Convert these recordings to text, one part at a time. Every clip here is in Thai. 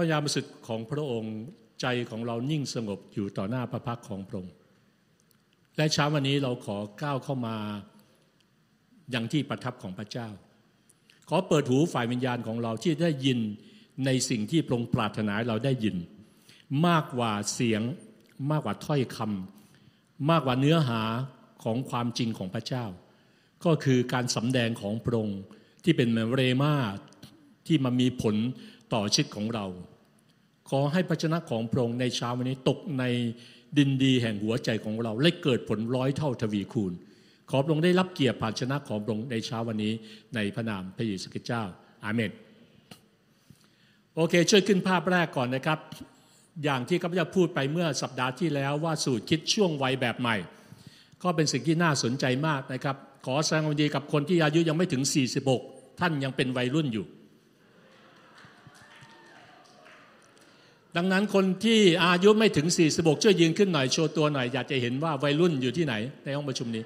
พระยามสุดของพระองค์ใจของเรานิ่งสงบอยู่ต่อหน้าพระพักของพระองค์ และเช้าวันนี้เราขอก้าวเข้ามาอย่างที่ประทับของพระเจ้า ขอเปิดหูฝ่ายวิญญาณของเราที่ได้ยินในสิ่งที่พระองค์ปรารถนาเราได้ยิน มากกว่าเสียงมากกว่าถ้อยคำมากกว่าเนื้อหาของความจริงของพระเจ้า ก็คือการสำแดงของพระองค์ที่เป็นเรมาที่มามีผล ต่อชีวิตของเรา ขอให้พระชนะของพระองค์ในเช้าวันนี้ตกในดินดีแห่งหัวใจของเราและเกิดผลร้อยเท่าทวีคูณ ขอพระองค์ได้รับเกียรติผ่านชนะของพระองค์ในเช้าวันนี้ในพระนามพระเยซูคริสต์เจ้า อาเมน โอเค ช่วยขึ้นภาพแรกก่อนนะครับ อย่างที่ข้าพเจ้าพูดไปเมื่อสัปดาห์ที่แล้วว่าสูตรคิดช่วงวัยแบบใหม่ ก็เป็นสิ่งที่น่าสนใจมากนะครับ ขอแสดงความดีกับคนที่อายุยังไม่ถึง 46 ท่านยังเป็นวัยรุ่นอยู่ ดังนั้นคนที่อายุไม่ถึง 46 ช่วยยืนขึ้นหน่อยโชว์ตัวหน่อย อยากจะเห็นว่าวัยรุ่นอยู่ที่ไหน ในห้องประชุมนี้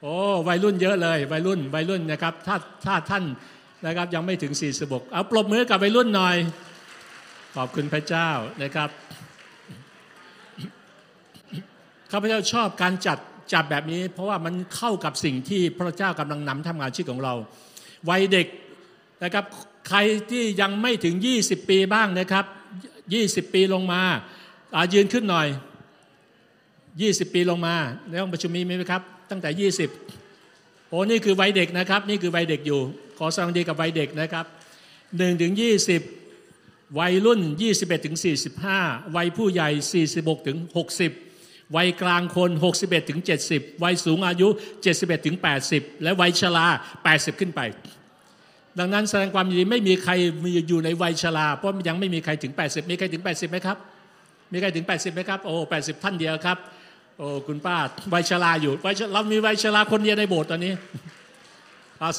โอ้วัยรุ่นเยอะเลย วัยรุ่นวัยรุ่นนะครับ ถ้าถ้าท่านนะครับยังไม่ถึง 46 เอาปรบมือกับวัยรุ่นหน่อย ขอบคุณพระเจ้านะครับข้าพเจ้าชอบการจัดจัดแบบนี้ เพราะว่ามันเข้ากับสิ่งที่พระเจ้ากำลังนำทำงานชีวิตของเรา วัยเด็กนะครับ ใครที่ยังไม่ถึง 20 ปีบ้างนะครับ 20 ปีลงมาอายืนขึ้นหน่อย 20 ปีลงมาในห้องประชุมนี้มีไหมครับ ตั้งแต่ 20 โอ้นี่คือวัยเด็กนะครับ นี่คือวัยเด็กอยู่ ขอแสดงดีกับวัยเด็กนะครับ1ถึง20 วัยรุ่น 21ถึง45 วัยผู้ใหญ่ 46ถึง60 วัยกลางคน 61ถึง70 วัยสูงอายุ 71ถึง80 และวัยชรา 80 ขึ้นไป ดังนั้นแสดงความยินดีไม่มีใครมีอยู่ในวัยชราเพราะยังไม่มีใครถึง 80 มีใครถึง 80ไหมครับ มีใครถึง 80ไหมครับโอ้80 ท่านเดียวครับโอ้คุณป้าวัยชราอยู่วัยเรามีวัยชราคนเดียวในโบสถ์ตอนนี้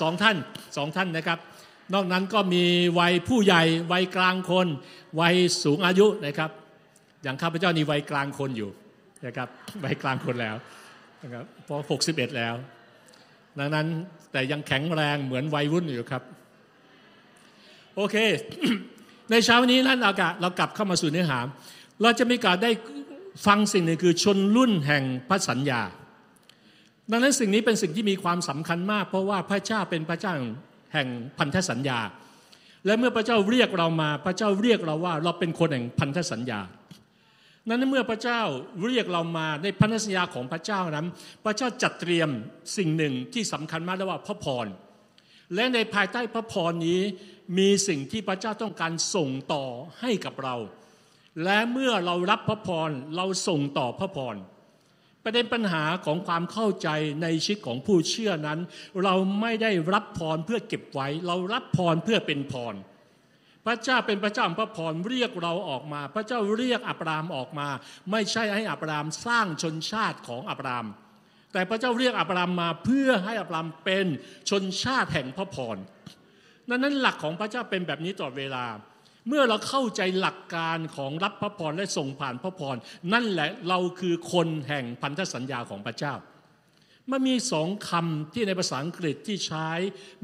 สองท่านสองท่านนะครับ นอกนั้นก็มีวัยผู้ใหญ่วัยกลางคน วัยสูงอายุนะครับ อย่างข้าพเจ้านี่วัยกลางคนอยู่นะครับวัยกลางคนแล้วนะครับเพราะ 61 แล้ว ดังนั้นแต่ยังแข็งแรงเหมือนวัยรุ่นอยู่ครับ โอเค ในเช้านี้นั้นอากาศเรากลับเข้ามาสู่เนื้อหา เราจะมีการได้ฟังสิ่งหนึ่งคือชนรุ่นแห่งพระสัญญา ดังนั้นสิ่งนี้เป็นสิ่งที่มีความสำคัญมาก เพราะว่าพระเจ้าเป็นพระเจ้าแห่งพันธสัญญา และเมื่อพระเจ้าเรียกเรามาพระเจ้าเรียกเราว่า เราเป็นคนแห่งพันธสัญญา นั้นเมื่อพระเจ้าเรียกเรามาในพันธสัญญาของพระเจ้านั้น พระเจ้าจัดเตรียมสิ่งหนึ่งที่สำคัญมากเรียกว่าพระพร และในภายใต้พระพรนี้มีสิ่งที่พระเจ้าต้องการส่งต่อให้กับเรา และเมื่อเรารับพระพรเราส่งต่อพระพรประเด็นปัญหาของความเข้าใจในชีวิตของผู้เชื่อนั้น เราไม่ได้รับพรเพื่อเก็บไว้ เรารับพรเพื่อเป็นพร พระเจ้าเป็นพระเจ้าพระพรเรียกเราออกมา พระเจ้าเรียกอับรามออกมา ไม่ใช่ให้อับรามสร้างชนชาติของอับราม แต่พระเจ้าเรียกอับรามมาเพื่อให้อับรามเป็นชนชาติแห่งพระพรนั้นนั้นหลักของพระเจ้าเป็นแบบนี้ตลอดเวลา เมื่อเราเข้าใจหลักการของรับพระพรและส่งผ่านพระพรนั่นแหละเราคือคนแห่งพันธสัญญาของพระเจ้ามันมีสองคำที่ในภาษาอังกฤษที่ใช้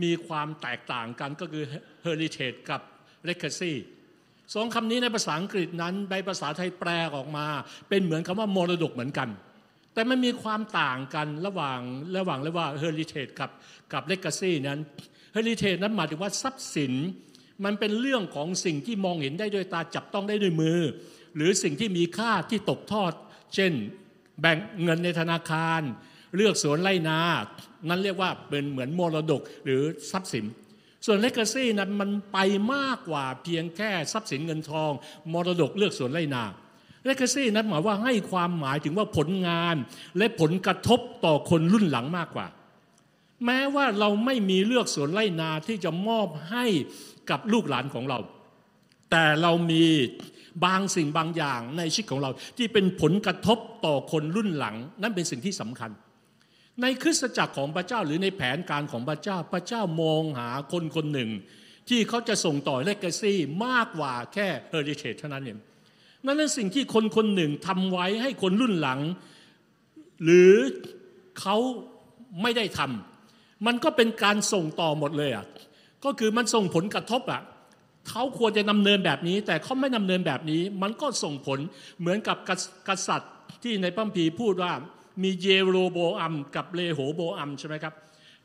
มีความแตกต่างกันก็คือ heritage กับ legacy สองคำนี้ในภาษาอังกฤษนั้นในภาษาไทยแปลออกมา เป็นเหมือนคำว่ามรดกเหมือนกัน แต่มันมีความต่างกันระหว่างระหว่างเรียกว่า heritage กับกับ legacy นั้นเฮลิเทจนั้นหมายถึงว่าทรัพย์สิน มันเป็นเรื่องของสิ่งที่มองเห็นได้ด้วยตาจับต้องได้ด้วยมือ หรือสิ่งที่มีค่าที่ตกทอด เช่น แบ่งเงินในธนาคาร เลือกสวนไร่นา นั้นเรียกว่าเป็นเหมือนมรดกหรือทรัพย์สินส่วนเลกาซี่นั้นมันไปมากกว่าเพียงแค่ทรัพย์สินเงินทอง มรดกเลือกสวนไร่นา เลกาซี่นั้นหมายว่าให้ความหมายถึงว่าผลงาน และผลกระทบต่อคนรุ่นหลังมากกว่า แม้ว่าเราไม่มีเลือกสวนไร่นาที่จะมอบให้กับลูกหลานของเรา แต่เรามีบางสิ่งบางอย่างในชีวิตของเราที่เป็นผลกระทบต่อคนรุ่นหลัง นั่นเป็นสิ่งที่สำคัญ ในคริสตจักรของพระเจ้าหรือในแผนการของพระเจ้าพระเจ้ามองหาคนคนหนึ่ง ที่เขาจะส่งต่อเลกาซี่มากกว่าแค่เฮอริเทจเท่านั้นเอง นั่นเป็นสิ่งที่คนคนหนึ่งทำไว้ให้คนรุ่นหลัง หรือเขาไม่ได้ทำมันก็เป็นการส่งต่อหมดเลยอะก็คือมันส่งผลกระทบอะเขาควรจะดำเนินแบบนี้ แต่เขาไม่ดำเนินแบบนี้ มันก็ส่งผลเหมือนกับกษัตริย์ที่ในพัมพีพูดว่ามีเยโรโบอัมกับเลโหโบอัมใช่ไหมครับ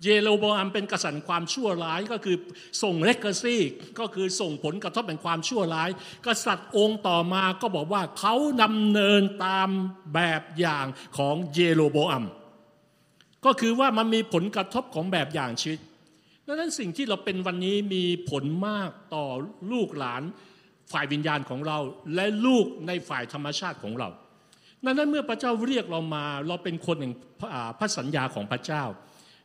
เยโรโบอัมเป็นกษัตริย์ความชั่วร้ายก็คือส่งเลกซี่ก็คือส่งผลกระทบเป็นความชั่วร้าย กษัตริย์องค์ต่อมาก็บอกว่าเขาดำเนินตามแบบอย่างของเยโรโบอัมก็คือว่ามันมีผลกระทบของแบบอย่างชีวิตดังนั้นสิ่งที่เราเป็นวันนี้มีผลมากต่อลูกหลานฝ่ายวิญญาณของเรา และลูกในฝ่ายธรรมชาติของเราดังนั้นเมื่อพระเจ้าเรียกเรามาเราเป็นคนแห่งพระสัญญาของพระเจ้า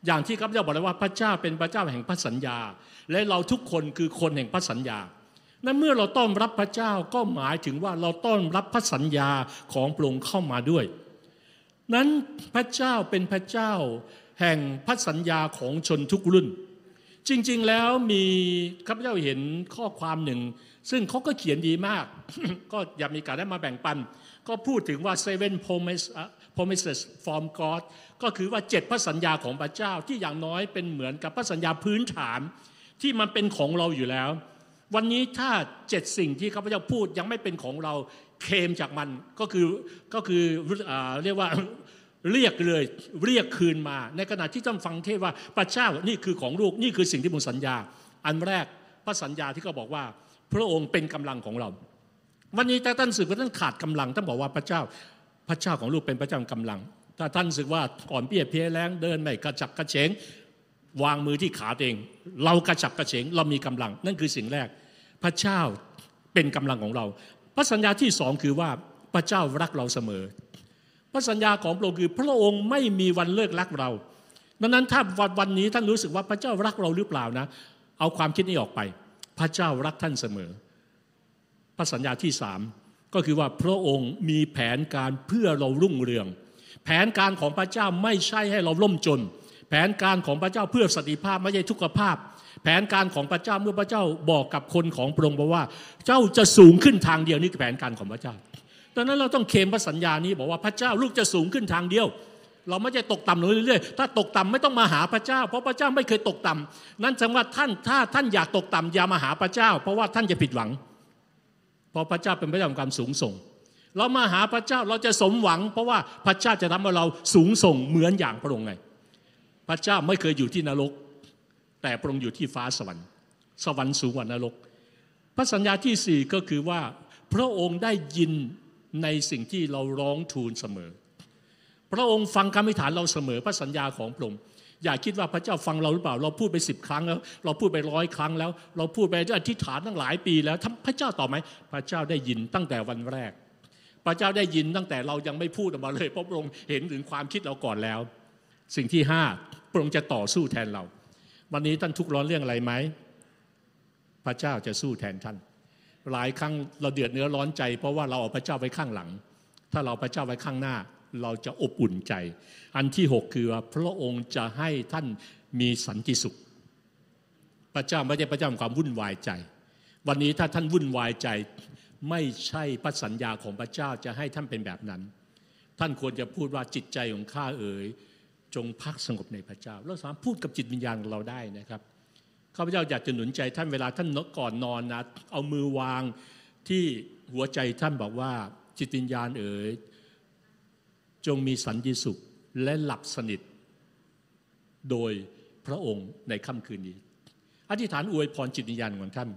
อย่างที่ข้าพเจ้าบอกเลยว่าพระเจ้าเป็นพระเจ้าแห่งพระสัญญา และเราทุกคนคือคนแห่งพระสัญญานั้นเมื่อเราต้อนรับพระเจ้าก็หมายถึงว่าเราต้อนรับพระสัญญาของพระองค์เข้ามาด้วย นั้นพระเจ้าเป็นพระเจ้าแห่งพระสัญญาของชนทุกรุ่น จริงๆแล้วมีข้าพเจ้าเห็นข้อความหนึ่ง ซึ่งเขาก็เขียนดีมาก ก็อยากมีการได้มาแบ่งปัน ก็พูดถึงว่า seven promises from God ก็คือว่าเจ็ดพระสัญญาของพระเจ้าที่อย่างน้อยเป็นเหมือนกับพระสัญญาพื้นฐานที่มันเป็นของเราอยู่แล้ว วันนี้ถ้าเจ็ดสิ่งที่ข้าพเจ้าพูดยังไม่เป็นของเราเคมจากมันก็คือก็คือเรียกว่าเรียกเลยเรียกคืนมา ในขณะที่ท่านฟังเทศว่าพระเจ้านี่คือของลูกนี่คือสิ่งที่มึงสัญญา อันแรกพระสัญญาที่เขาบอกว่า พระองค์เป็นกำลังของเรา วันนี้ถ้าท่านสึกว่าท่านขาดกำลังท่านบอกว่าพระเจ้า พระเจ้าของลูกเป็นพระเจ้ากำลัง ถ้าท่านสึกว่าก่อนเปี้ยเพียแรงเดินไม่กระจับกระเฉงวางมือที่ขาเอง เรากระจับกระเฉงเรามีกำลัง นั่นคือสิ่งแรก พระเจ้าเป็นกำลังของเรา พระสัญญาที่สองคือว่าพระเจ้ารักเราเสมอ พระสัญญาของพระองค์คือพระองค์ไม่มีวันเลิกรักเราดังนั้นถ้าวันวันนี้ท่านรู้สึกว่าพระเจ้ารักเราหรือเปล่านะ เอาความคิดนี้ออกไป พระเจ้ารักท่านเสมอ พระสัญญาที่สาม ก็คือว่าพระองค์มีแผนการเพื่อเรารุ่งเรือง แผนการของพระเจ้าไม่ใช่ให้เราล่มจน แผนการของพระเจ้าเพื่อสติภาพไม่ใช่ทุกขภาพ แผนการของพระเจ้าเมื่อพระเจ้าบอกกับคนของพระองค์บอกว่า เจ้าจะสูงขึ้นทางเดียวนี่คือแผนการของพระเจ้าดังนั้นเราต้องเคมพระสัญญานี้บอกว่าพระเจ้าลูกจะสูงขึ้นทางเดียวเราไม่จะตกต่ำลงเรื่อยๆ ถ้าตกต่ำไม่ต้องมาหาพระเจ้า เพราะพระเจ้าไม่เคยตกต่ำนั่นแสดงว่าท่านถ้าท่านอยากตกต่ำอย่ามาหาพระเจ้า เพราะว่าท่านจะผิดหวัง เพราะพระเจ้าเป็นพระเจ้าของความสูงส่ง เรามาหาพระเจ้าเราจะสมหวัง เพราะว่าพระเจ้าจะทำให้เราสูงส่งเหมือนอย่างพระองค์ไง พระเจ้าไม่เคยอยู่ที่นรก แต่พระองค์อยู่ที่ฟ้าสวรรค์ สวรรค์สูงกว่านรก พระสัญญาที่สี่ก็คือว่า พระองค์ได้ยินในสิ่งที่เราร้องทูลเสมอ พระองค์ฟังคำอธิษฐานเราเสมอพระสัญญาของพระองค์ อย่าคิดว่าพระเจ้าฟังเราหรือเปล่า เราพูดไปสิบครั้งแล้ว เราพูดไปร้อยครั้งแล้ว เราพูดไปอธิษฐานตั้งหลายปีแล้วพระเจ้าตอบไหมพระเจ้าได้ยินตั้งแต่วันแรก พระเจ้าได้ยินตั้งแต่เรายังไม่พูดออกมาเลยพระพระองค์เห็นถึงความคิดเราก่อนแล้ว สิ่งที่ห้าพระองค์จะต่อสู้แทนเรา วันนี้ท่านทุกร้อนเรื่องอะไรไหมพระเจ้าจะสู้แทนท่าน หลายครั้งเราเดือดเนื้อร้อนใจ เพราะว่าเราเอาพระเจ้าไว้ข้างหลัง ถ้าเราพระเจ้าไว้ข้างหน้า เราจะอบอุ่นใจ อันที่หกคือว่าพระองค์จะให้ท่านมีสันติสุข พระเจ้าไม่ใช่พระเจ้าความวุ่นวายใจ วันนี้ถ้าท่านวุ่นวายใจไม่ใช่พระสัญญาของพระเจ้าจะให้ท่านเป็นแบบนั้น ท่านควรจะพูดว่าจิตใจของข้าเอ๋ยจงพักสงบในพระเจ้าเราสามารถพูดกับจิตวิญญาณของเราได้นะครับข้าพเจ้าอยากจะหนุนใจท่านเวลาท่านก่อนนอนนะเอามือวางที่หัวใจท่านบอกว่าจิตวิญญาณเอ๋ย จงมีสันติสุขและหลับสนิท โดยพระองค์ในค่ำคืนนี้ อธิษฐานอวยพรจิตวิญญาณของท่าน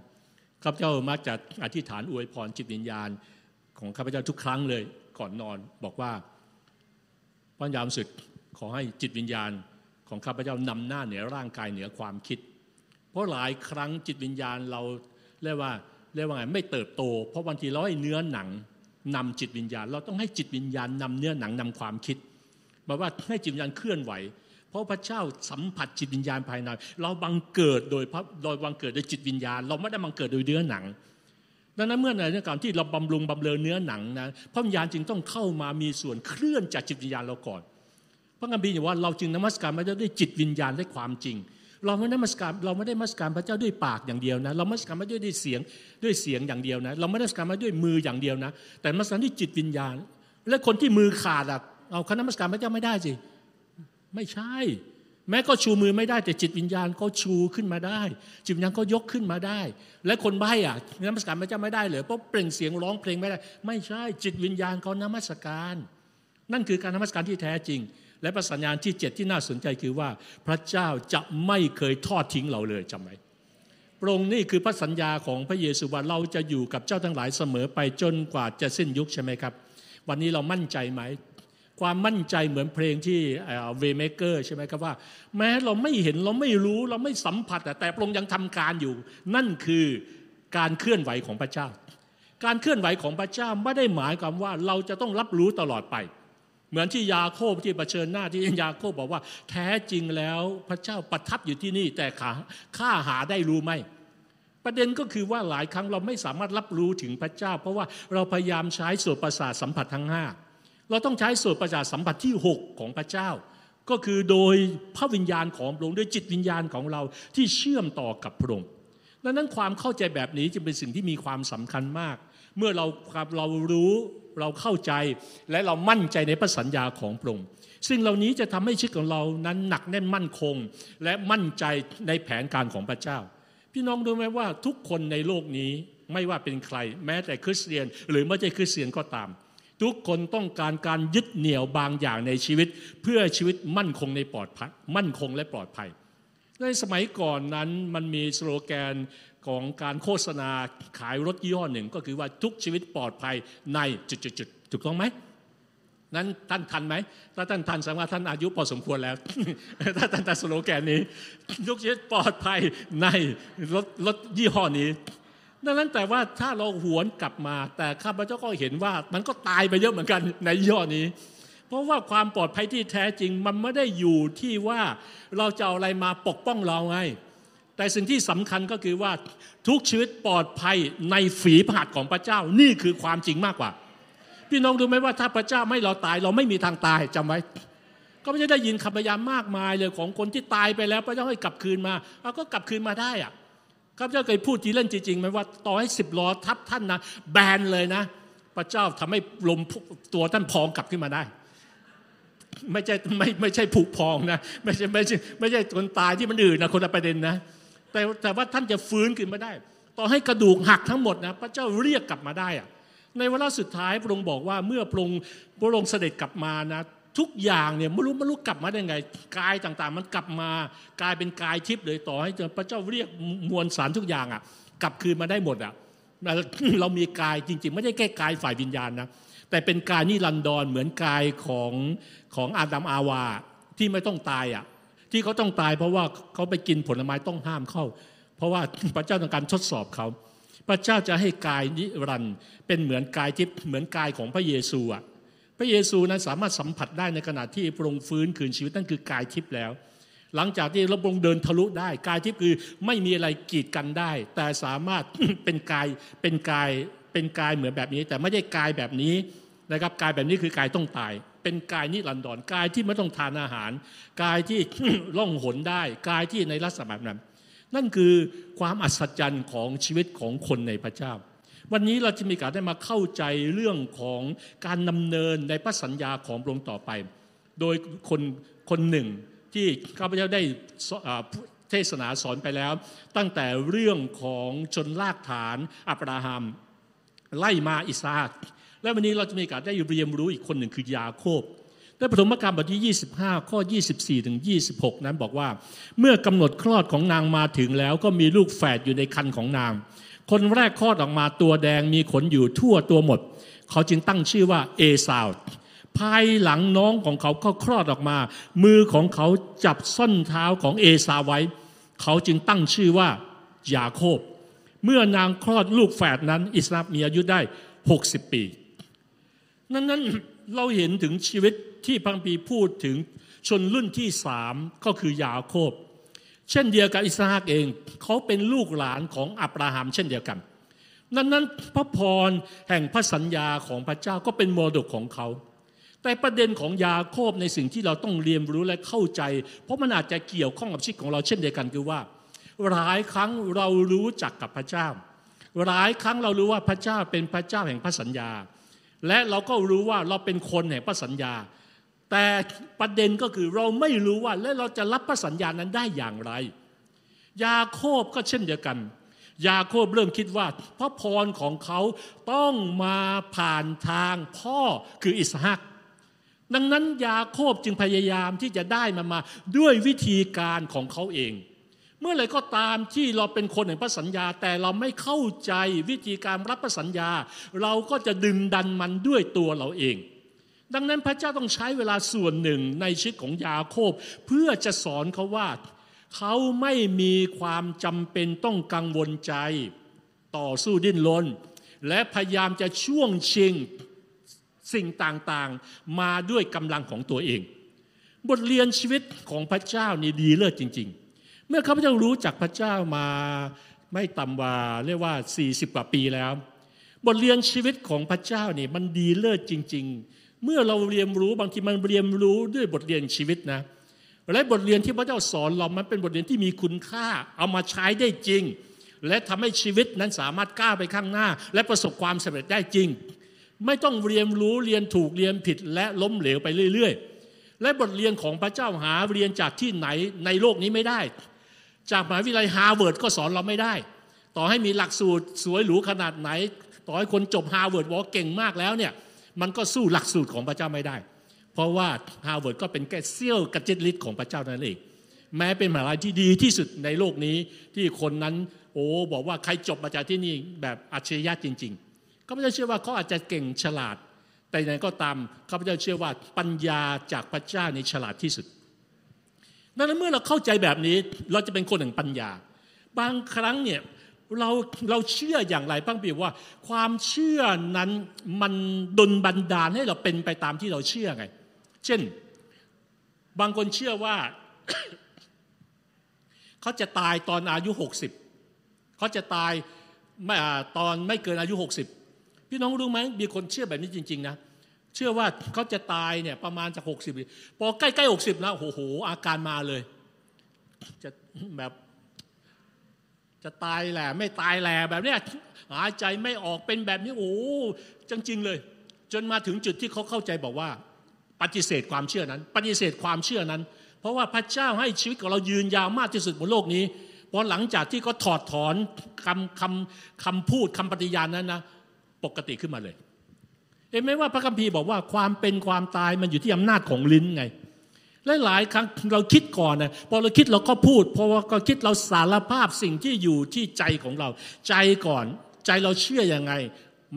ข้าพเจ้ามักจะอธิษฐานอวยพรจิตวิญญาณของข้าพเจ้าทุกครั้งเลยก่อนนอนบอกว่าพระยามสุดขอให้จิตวิญญาณของข้าพเจ้านำหน้าเหนือร่างกายเหนือความคิด เพราะหลายครั้งจิตวิญญาณเราเรียกว่าเรียกว่าไงไม่เติบโต เพราะบางทีเราให้เนื้อหนัง นำจิตวิญญาณ เราต้องให้จิตวิญญาณนำเนื้อหนังนำความคิดบอกว่าให้จิตวิญญาณเคลื่อนไหว เพราะพระเจ้าสัมผัสจิตวิญญาณภายใน เราบังเกิดโดยพระโดยบังเกิดโดยจิตวิญญาณ เราไม่ได้บังเกิดโดยเนื้อหนัง ดังนั้นเมื่อในเรื่องการที่เราบำรุงบำเรอเนื้อหนังนะพระวิญญาณจึงต้องเข้ามามีส่วนเคลื่อนจากจิตวิญญาณเราก่อนพระคัมภีร์บอกว่าเราจึงนมัสการพระเจ้าด้วยจิตวิญญาณด้วยความจริง เราไม่ได้มัสการเราไม่ได้มัสการพระเจ้าด้วยปากอย่างเดียวนะ เรามัสการพระเจ้าด้วยเสียงด้วยเสียงอย่างเดียวนะ เราไม่ได้มัสการพระด้วยมืออย่างเดียวนะ แต่มัสการด้วยจิตวิญญาณ และคนที่มือขาดอะเอาคณะมัสการพระเจ้าไม่ได้สิไม่ใช่ แม้ก็ชูมือไม่ได้แต่จิตวิญญาณก็ชูขึ้นมาได้ จิตวิญญาณก็ยกขึ้นมาได้ และคนใบ้อะนมัสการพระเจ้าไม่ได้เลยเพราะเปล่งเสียงร้องเพลงไม่ได้ ไม่ใช่จิตวิญญาณเขานมัสการ นั่นคือการนมัสการที่แท้จริง และประสัญญาณที่เจ็ดที่น่าสนใจคือว่า พระเจ้าจะไม่เคยทอดทิ้งเราเลยจำไหมพระองค์นี่คือพระสัญญาของพระเยซูว่าเราจะอยู่กับเจ้าทั้งหลายเสมอไปจนกว่าจะสิ้นยุคใช่ไหมครับ วันนี้เรามั่นใจไหมความมั่นใจเหมือนเพลงที่เวเมเกอร์ใช่ไหมครับว่า แม้เราไม่เห็นเราไม่รู้เราไม่สัมผัสแต่พระองค์ยังทำการอยู่ นั่นคือการเคลื่อนไหวของพระเจ้า การเคลื่อนไหวของพระเจ้าไม่ได้หมายความว่าเราจะต้องรับรู้ตลอดไป เหมือนที่ยาโคบที่เผชิญหน้าที่ยาโคบบอกว่า แท้จริงแล้วพระเจ้าประทับอยู่ที่นี่ แต่ขาข้าหาได้รู้ไหมประเด็นก็คือว่าหลายครั้งเราไม่สามารถรับรู้ถึงพระเจ้า เพราะว่าเราพยายามใช้ส่วนประสาทสัมผัสทั้งห้าเราต้องใช้ส่วนประสาทสัมผัสที่ 6 ของพระเจ้า ก็คือโดยพระวิญญาณของพระองค์ด้วยจิตวิญญาณของเราที่เชื่อมต่อกับพระองค์ดังนั้นความเข้าใจแบบนี้จะเป็นสิ่งที่มีความสำคัญมาก เมื่อเราเรารู้เราเข้าใจและเรามั่นใจในพระสัญญาของพระองค์สิ่งเหล่านี้จะทำให้ชีวิตของเรานั้นหนักแน่นมั่นคง และมั่นใจในแผนการของพระเจ้า พี่น้องรู้ไหมว่าทุกคนในโลกนี้ไม่ว่าเป็นใคร แม้แต่คริสเตียน หรือไม่ใช่คริสเตียนก็ตาม ทุกคนต้องการการยึดเหนี่ยวบางอย่างในชีวิต เพื่อชีวิตมั่นคงในปลอดภัยมั่นคงและปลอดภัย ในสมัยก่อนนั้นมันมีสโลแกน ของการโฆษณาขายรถยี่ห้อหนึ่ง ก็คือว่าทุกชีวิตปลอดภัยในจุดๆถูกต้องไหมนั้นท่านทันไหมถ้าท่านทันแสดงว่าท่านอายุพอสมควรแล้ว ถ้าท่านทันสโลแกนนี้ทุกชีวิตปลอดภัยในรถรถยี่ห้อนี้ดังนั้นแต่ว่าถ้าเราหวนกลับมา แต่ข้าพเจ้าก็เห็นว่ามันก็ตายไปเยอะเหมือนกันในย่อนี้ เพราะว่าความปลอดภัยที่แท้จริงมันไม่ได้อยู่ที่ว่าเราจะเอาอะไรมาปกป้องเราไง แต่สิ่งที่สำคัญก็คือว่าทุกชีวิตปลอดภัยในฝีพระหัตถ์ของพระเจ้านี่คือความจริงมากกว่า พี่น้องดูไหมว่าถ้าพระเจ้าไม่เราตายเราไม่มีทางตายจำไว้ ก็ไม่ได้ยินคำพยายามมากมายเลยของคนที่ตายไปแล้ว พระเจ้าให้กลับคืนมาเอาก็กลับคืนมาได้อะข้าพเจ้าเคยพูดทีเล่นจริงๆไหมว่าต่อให้สิบล้อทับท่านนะแบนเลยนะ พระเจ้าทำให้ลมตัวท่านพองกลับขึ้นมาได้ไม่ใช่ไม่ไม่ใช่ผุพองนะไม่ใช่ไม่ใช่ไม่ใช่คนตายที่มันอื่นนะคนละประเด็นนะ แต่แต่ว่าท่านจะฟื้นขึ้นมาได้ ต่อให้กระดูกหักทั้งหมดนะพระเจ้าเรียกกลับมาได้อะในเวลาสุดท้ายพระองค์บอกว่าเมื่อพระองค์พระองค์เสด็จกลับมานะทุกอย่างเนี่ยไม่รู้ไม่รู้กลับมาได้ไงกายต่างๆ มันกลับมากลายเป็นกายทิพย์เลยต่อให้พระเจ้าเรียกมวลสารทุกอย่างอะกลับคืนมาได้หมดอะเรามีกายจริง ๆ ไม่ได้แค่กายฝ่ายวิญญาณนะแต่เป็นกายนิรันดรเหมือนกายของของอาดัมอาวาที่ไม่ต้องตายอะ ที่เขาต้องตายเพราะว่าเขาไปกินผลไม้ต้องห้ามเข้า เพราะว่าพระเจ้าต้องการทดสอบเขาพระเจ้าจะให้กายนิรันเป็นเหมือนกายที่เหมือนกายของพระเยซูอะพระเยซูนั้นสามารถสัมผัสได้ในขณะที่พระองค์ฟื้นคืนชีวิตนั่นคือกายทิพย์แล้ว หลังจากที่พระองค์เดินทะลุได้ กายทิพย์คือไม่มีอะไรกีดกันได้ แต่สามารถเป็นกายเป็นกายเป็นกายเหมือนแบบนี้ แต่ไม่ใช่กายแบบนี้นะครับกายแบบนี้คือกายต้องตาย เป็นกายนิรันดรกายที่ไม่ต้องทานอาหาร กายที่ล่องหนได้ กายที่ในลักษณะแบบนั้นนั่นคือความอัศจรรย์ของชีวิตของคนในพระเจ้า วันนี้เราจะมีการได้มาเข้าใจเรื่องของการดำเนินในพระสัญญาของพระองค์ต่อไป โดยคนคนหนึ่งที่ข้าพเจ้าได้เทศนาสอนไปแล้ว ตั้งแต่เรื่องของชนลากฐานอับราฮัมไล่มาอิสาค และวันนี้เราจะมีการได้เรียนรู้อีกคนหนึ่งคือยาโคบในปฐมกาลบทที่ 25 ข้อ 24 ถึง 26 นั้นบอกว่า เมื่อกำหนดคลอดของนางมาถึงแล้วก็มีลูกแฝดอยู่ในคันของนาง คนแรกคลอดออกมาตัวแดงมีขนอยู่ทั่วตัวหมด เขาจึงตั้งชื่อว่าเอสาวภายหลังน้องของเขาก็คลอดออกมา มือของเขาจับส้นเท้าของเอสาวไว้ เขาจึงตั้งชื่อว่ายาโคบ เมื่อนางคลอดลูกแฝดนั้น อิสรามีอายุได้ 60 ปี นั้นนั้นเราเห็นถึงชีวิตที่พังปีพูดถึงชนรุ่นที่สามก็คือยาโคบ เช่นเดียวกับอิสราเองเขาเป็นลูกหลานของอับราฮัมเช่นเดียวกัน นั้นนั้นพระพรแห่งพระสัญญาของพระเจ้าก็เป็นมรดกของเขาแต่ประเด็นของยาโคบในสิ่งที่เราต้องเรียนรู้และเข้าใจ เพราะมันอาจจะเกี่ยวข้องกับชีวิตของเราเช่นเดียวกันคือว่า หลายครั้งเรารู้จักกับพระเจ้า หลายครั้งเรารู้ว่าพระเจ้าเป็นพระเจ้าแห่งพระสัญญา และเราก็รู้ว่าเราเป็นคนแห่งพระสัญญา แต่ประเด็นก็คือเราไม่รู้ว่าและเราจะรับพระสัญญานั้นได้อย่างไร ยาโคบก็เช่นเดียวกัน ยาโคบเริ่มคิดว่าพระพรของเขาต้องมาผ่านทางพ่อคืออิสฮักดังนั้นยาโคบจึงพยายามที่จะได้มันมาด้วยวิธีการของเขาเอง เมื่อไรก็ตามที่เราเป็นคนแห่งพระสัญญา แต่เราไม่เข้าใจวิธีการรับพระสัญญา เราก็จะดึงดันมันด้วยตัวเราเอง ดังนั้นพระเจ้าต้องใช้เวลาส่วนหนึ่งในชีวิตของยาโคบ เพื่อจะสอนเขาว่า เขาไม่มีความจำเป็นต้องกังวลใจ ต่อสู้ดิ้นรนและพยายามจะช่วงชิงสิ่งต่างๆ มาด้วยกำลังของตัวเอง บทเรียนชีวิตของพระเจ้านี่ดีเลิศจริง ๆ เมื่อข้าพเจ้ารู้จักพระเจ้ามาไม่ต่ำกว่าเรียกว่า 40 กว่าปีแล้ว บทเรียนชีวิตของพระเจ้านี่มันดีเลิศจริง ๆ เมื่อเราเรียนรู้บางทีมันเรียนรู้ด้วยบทเรียนชีวิตนะและบทเรียนที่พระเจ้าสอนเรามันเป็นบทเรียนที่มีคุณค่าเอามาใช้ได้จริง และทำให้ชีวิตนั้นสามารถก้าวไปข้างหน้า และประสบความสำเร็จได้จริง ไม่ต้องเรียนรู้เรียนถูกเรียนผิดและล้มเหลวไปเรื่อย ๆ และบทเรียนของพระเจ้าหาเรียนจากที่ไหนในโลกนี้ไม่ได้ จากมหาวิทยาลัยฮาร์วาร์ดก็สอนเราไม่ได้ ต่อให้มีหลักสูตรสวยหรูขนาดไหน ต่อให้คนจบฮาร์วาร์ดบอกเก่งมากแล้วเนี่ยมันก็สู้หลักสูตรของพระเจ้าไม่ได้ เพราะว่าฮาร์วาร์ดก็เป็นแค่เสี้ยวกระจิดริดของพระเจ้านั่นเองแม้เป็นมหาลัยที่ดีที่สุดในโลกนี้ที่คนนั้น โอ้บอกว่าใครจบมาจากที่นี่แบบอัจฉริยะจริงๆข้าพเจ้าเชื่อว่าเขาอาจจะเก่งฉลาด แต่ยังไงก็ตามข้าพเจ้าเชื่อว่าปัญญาจากพระเจ้าในฉลาดที่สุด ดังนั้นเมื่อเราเข้าใจแบบนี้เราจะเป็นคนแห่งปัญญา บางครั้งเนี่ยเราเราเชื่ออย่างไรบ้างพี่ว่า ความเชื่อนั้นมันดนบันดาลให้เราเป็นไปตามที่เราเชื่อไง เช่น บางคนเชื่อว่า เขาจะตายตอนอายุหกสิบเขาจะตายไม่ตอนไม่เกินอายุหกสิบพี่น้องรู้ไหมมีคนเชื่อแบบนี้จริง ๆ นะเเชื่อว่าเขาจะตายเนี่ยประมาณจากหกสิบพอใกล้ๆหกสิบนะโอ้โห อาการมาเลย จะแบบ จะตายแหละไม่ตายแหละแบบเนี้ยหายใจไม่ออกเป็นแบบนี้โอ้จริงๆเลย จนมาถึงจุดที่เขาเข้าใจบอกว่า ปฏิเสธความเชื่อนั้น ปฏิเสธความเชื่อนั้น เพราะว่าพระเจ้าให้ชีวิตของเรายืนยาวมากที่สุดบนโลกนี้พอหลังจากที่เขาถอดถอนคำคำคำพูดคำปฏิญาณนั้นนะปกติขึ้นมาเลย เห็นไหมว่าพระคัมภีร์บอกว่าความเป็นความตายมันอยู่ที่อำนาจของลิ้นไงและหลายครั้งเราคิดก่อนนะพอเราคิดเราก็พูดพอเราคิดเราสารภาพสิ่งที่อยู่ที่ใจของเรา ใจก่อนใจเราเชื่ออยังไง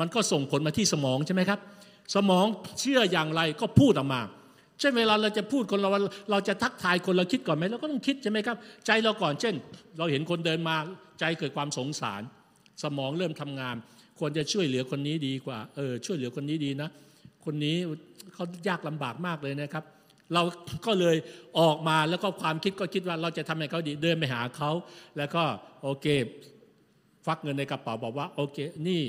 มันก็ส่งผลมาที่สมองใช่ไหมครับ สมองเชื่ออย่างไรก็พูดออกมาเช่นเวลาเราจะพูดคนเราเราจะทักทายคนเราคิดก่อนไหมเราก็ต้องคิดใช่ไหมครับ ใจเราก่อนเช่น เราเห็นคนเดินมาใจเกิดความสงสาร สมองเริ่มทำงาน ควรจะช่วยเหลือคนนี้ดีกว่า เออ ช่วยเหลือคนนี้ดีนะ คนนี้เขายากลำบากมากเลยนะครับ เราก็เลยออกมาแล้วก็ความคิดก็คิดว่าเราจะทำให้เขาดี เดินไปหาเขาแล้วก็โอเคฟักเงินในกระเป๋าบอกว่าโอเค นี่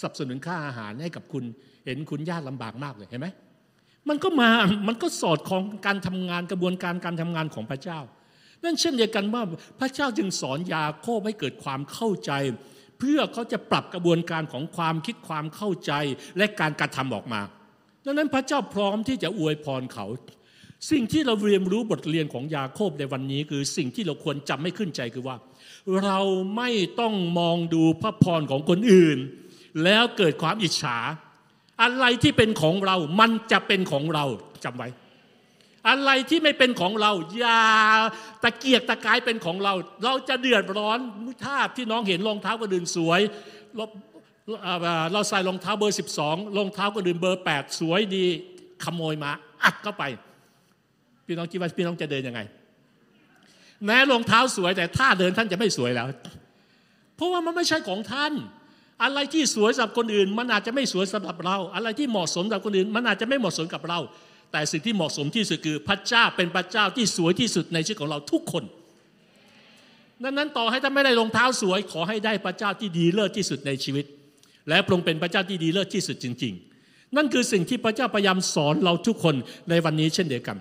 สนับสนุนค่าอาหารให้กับคุณ เห็นคุณยากลำบากมากเลยเห็นไหมมันก็มามันก็สอดของการทำงานกระบวนการการทำงานของพระเจ้า นั่นเช่นเดียวกันว่าพระเจ้าจึงสอนยาโคบให้เกิดความเข้าใจ เพื่อเขาจะปรับกระบวนการของความคิดความเข้าใจและการกระทำออกมาดังนั้นพระเจ้าพร้อมที่จะอวยพรเขา สิ่งที่เราเรียนรู้บทเรียนของยาโคบในวันนี้ คือสิ่งที่เราควรจำไม่ขึ้นใจคือว่า เราไม่ต้องมองดูพระพรของคนอื่น แล้วเกิดความอิจฉา อะไรที่เป็นของเรามันจะเป็นของเราจำไว้ อะไรที่ไม่เป็นของเรา อย่าตะเกียกตะกายเป็นของเรา เราจะเดือดร้อนถ้าพี่น้องเห็นรองเท้าก็ดินสวยเราเราใส่รองเท้าเบอร์ 12รองเท้าก็ดินเบอร์ 8 สวยดีขโมยมาอัดเข้าไป พี่น้องคิดว่าพี่น้องจะเดินยังไง แม้รองเท้าสวยแต่ท่าเดินท่านจะไม่สวยแล้ว เพราะว่ามันไม่ใช่ของท่านอะไรที่สวยสำหรับคนอื่น มันอาจจะไม่สวยสำหรับเรา อะไรที่เหมาะสมสำหรับคนอื่น มันอาจจะไม่เหมาะสมกับเรา แต่สิ่งที่เหมาะสมที่สุดคือพระเจ้าเป็นพระเจ้าที่สวยที่สุดในชีวิตของเราทุกคนดังนั้นต่อให้ท่านไม่ได้รองเท้าสวย ขอให้ได้พระเจ้าที่ดีเลิศที่สุดในชีวิต และพระองค์เป็นพระเจ้าที่ดีเลิศที่สุดจริง ๆ นั่นคือสิ่งที่พระเจ้าพยายามสอนเราทุกคนในวันนี้เช่นเดียวกัน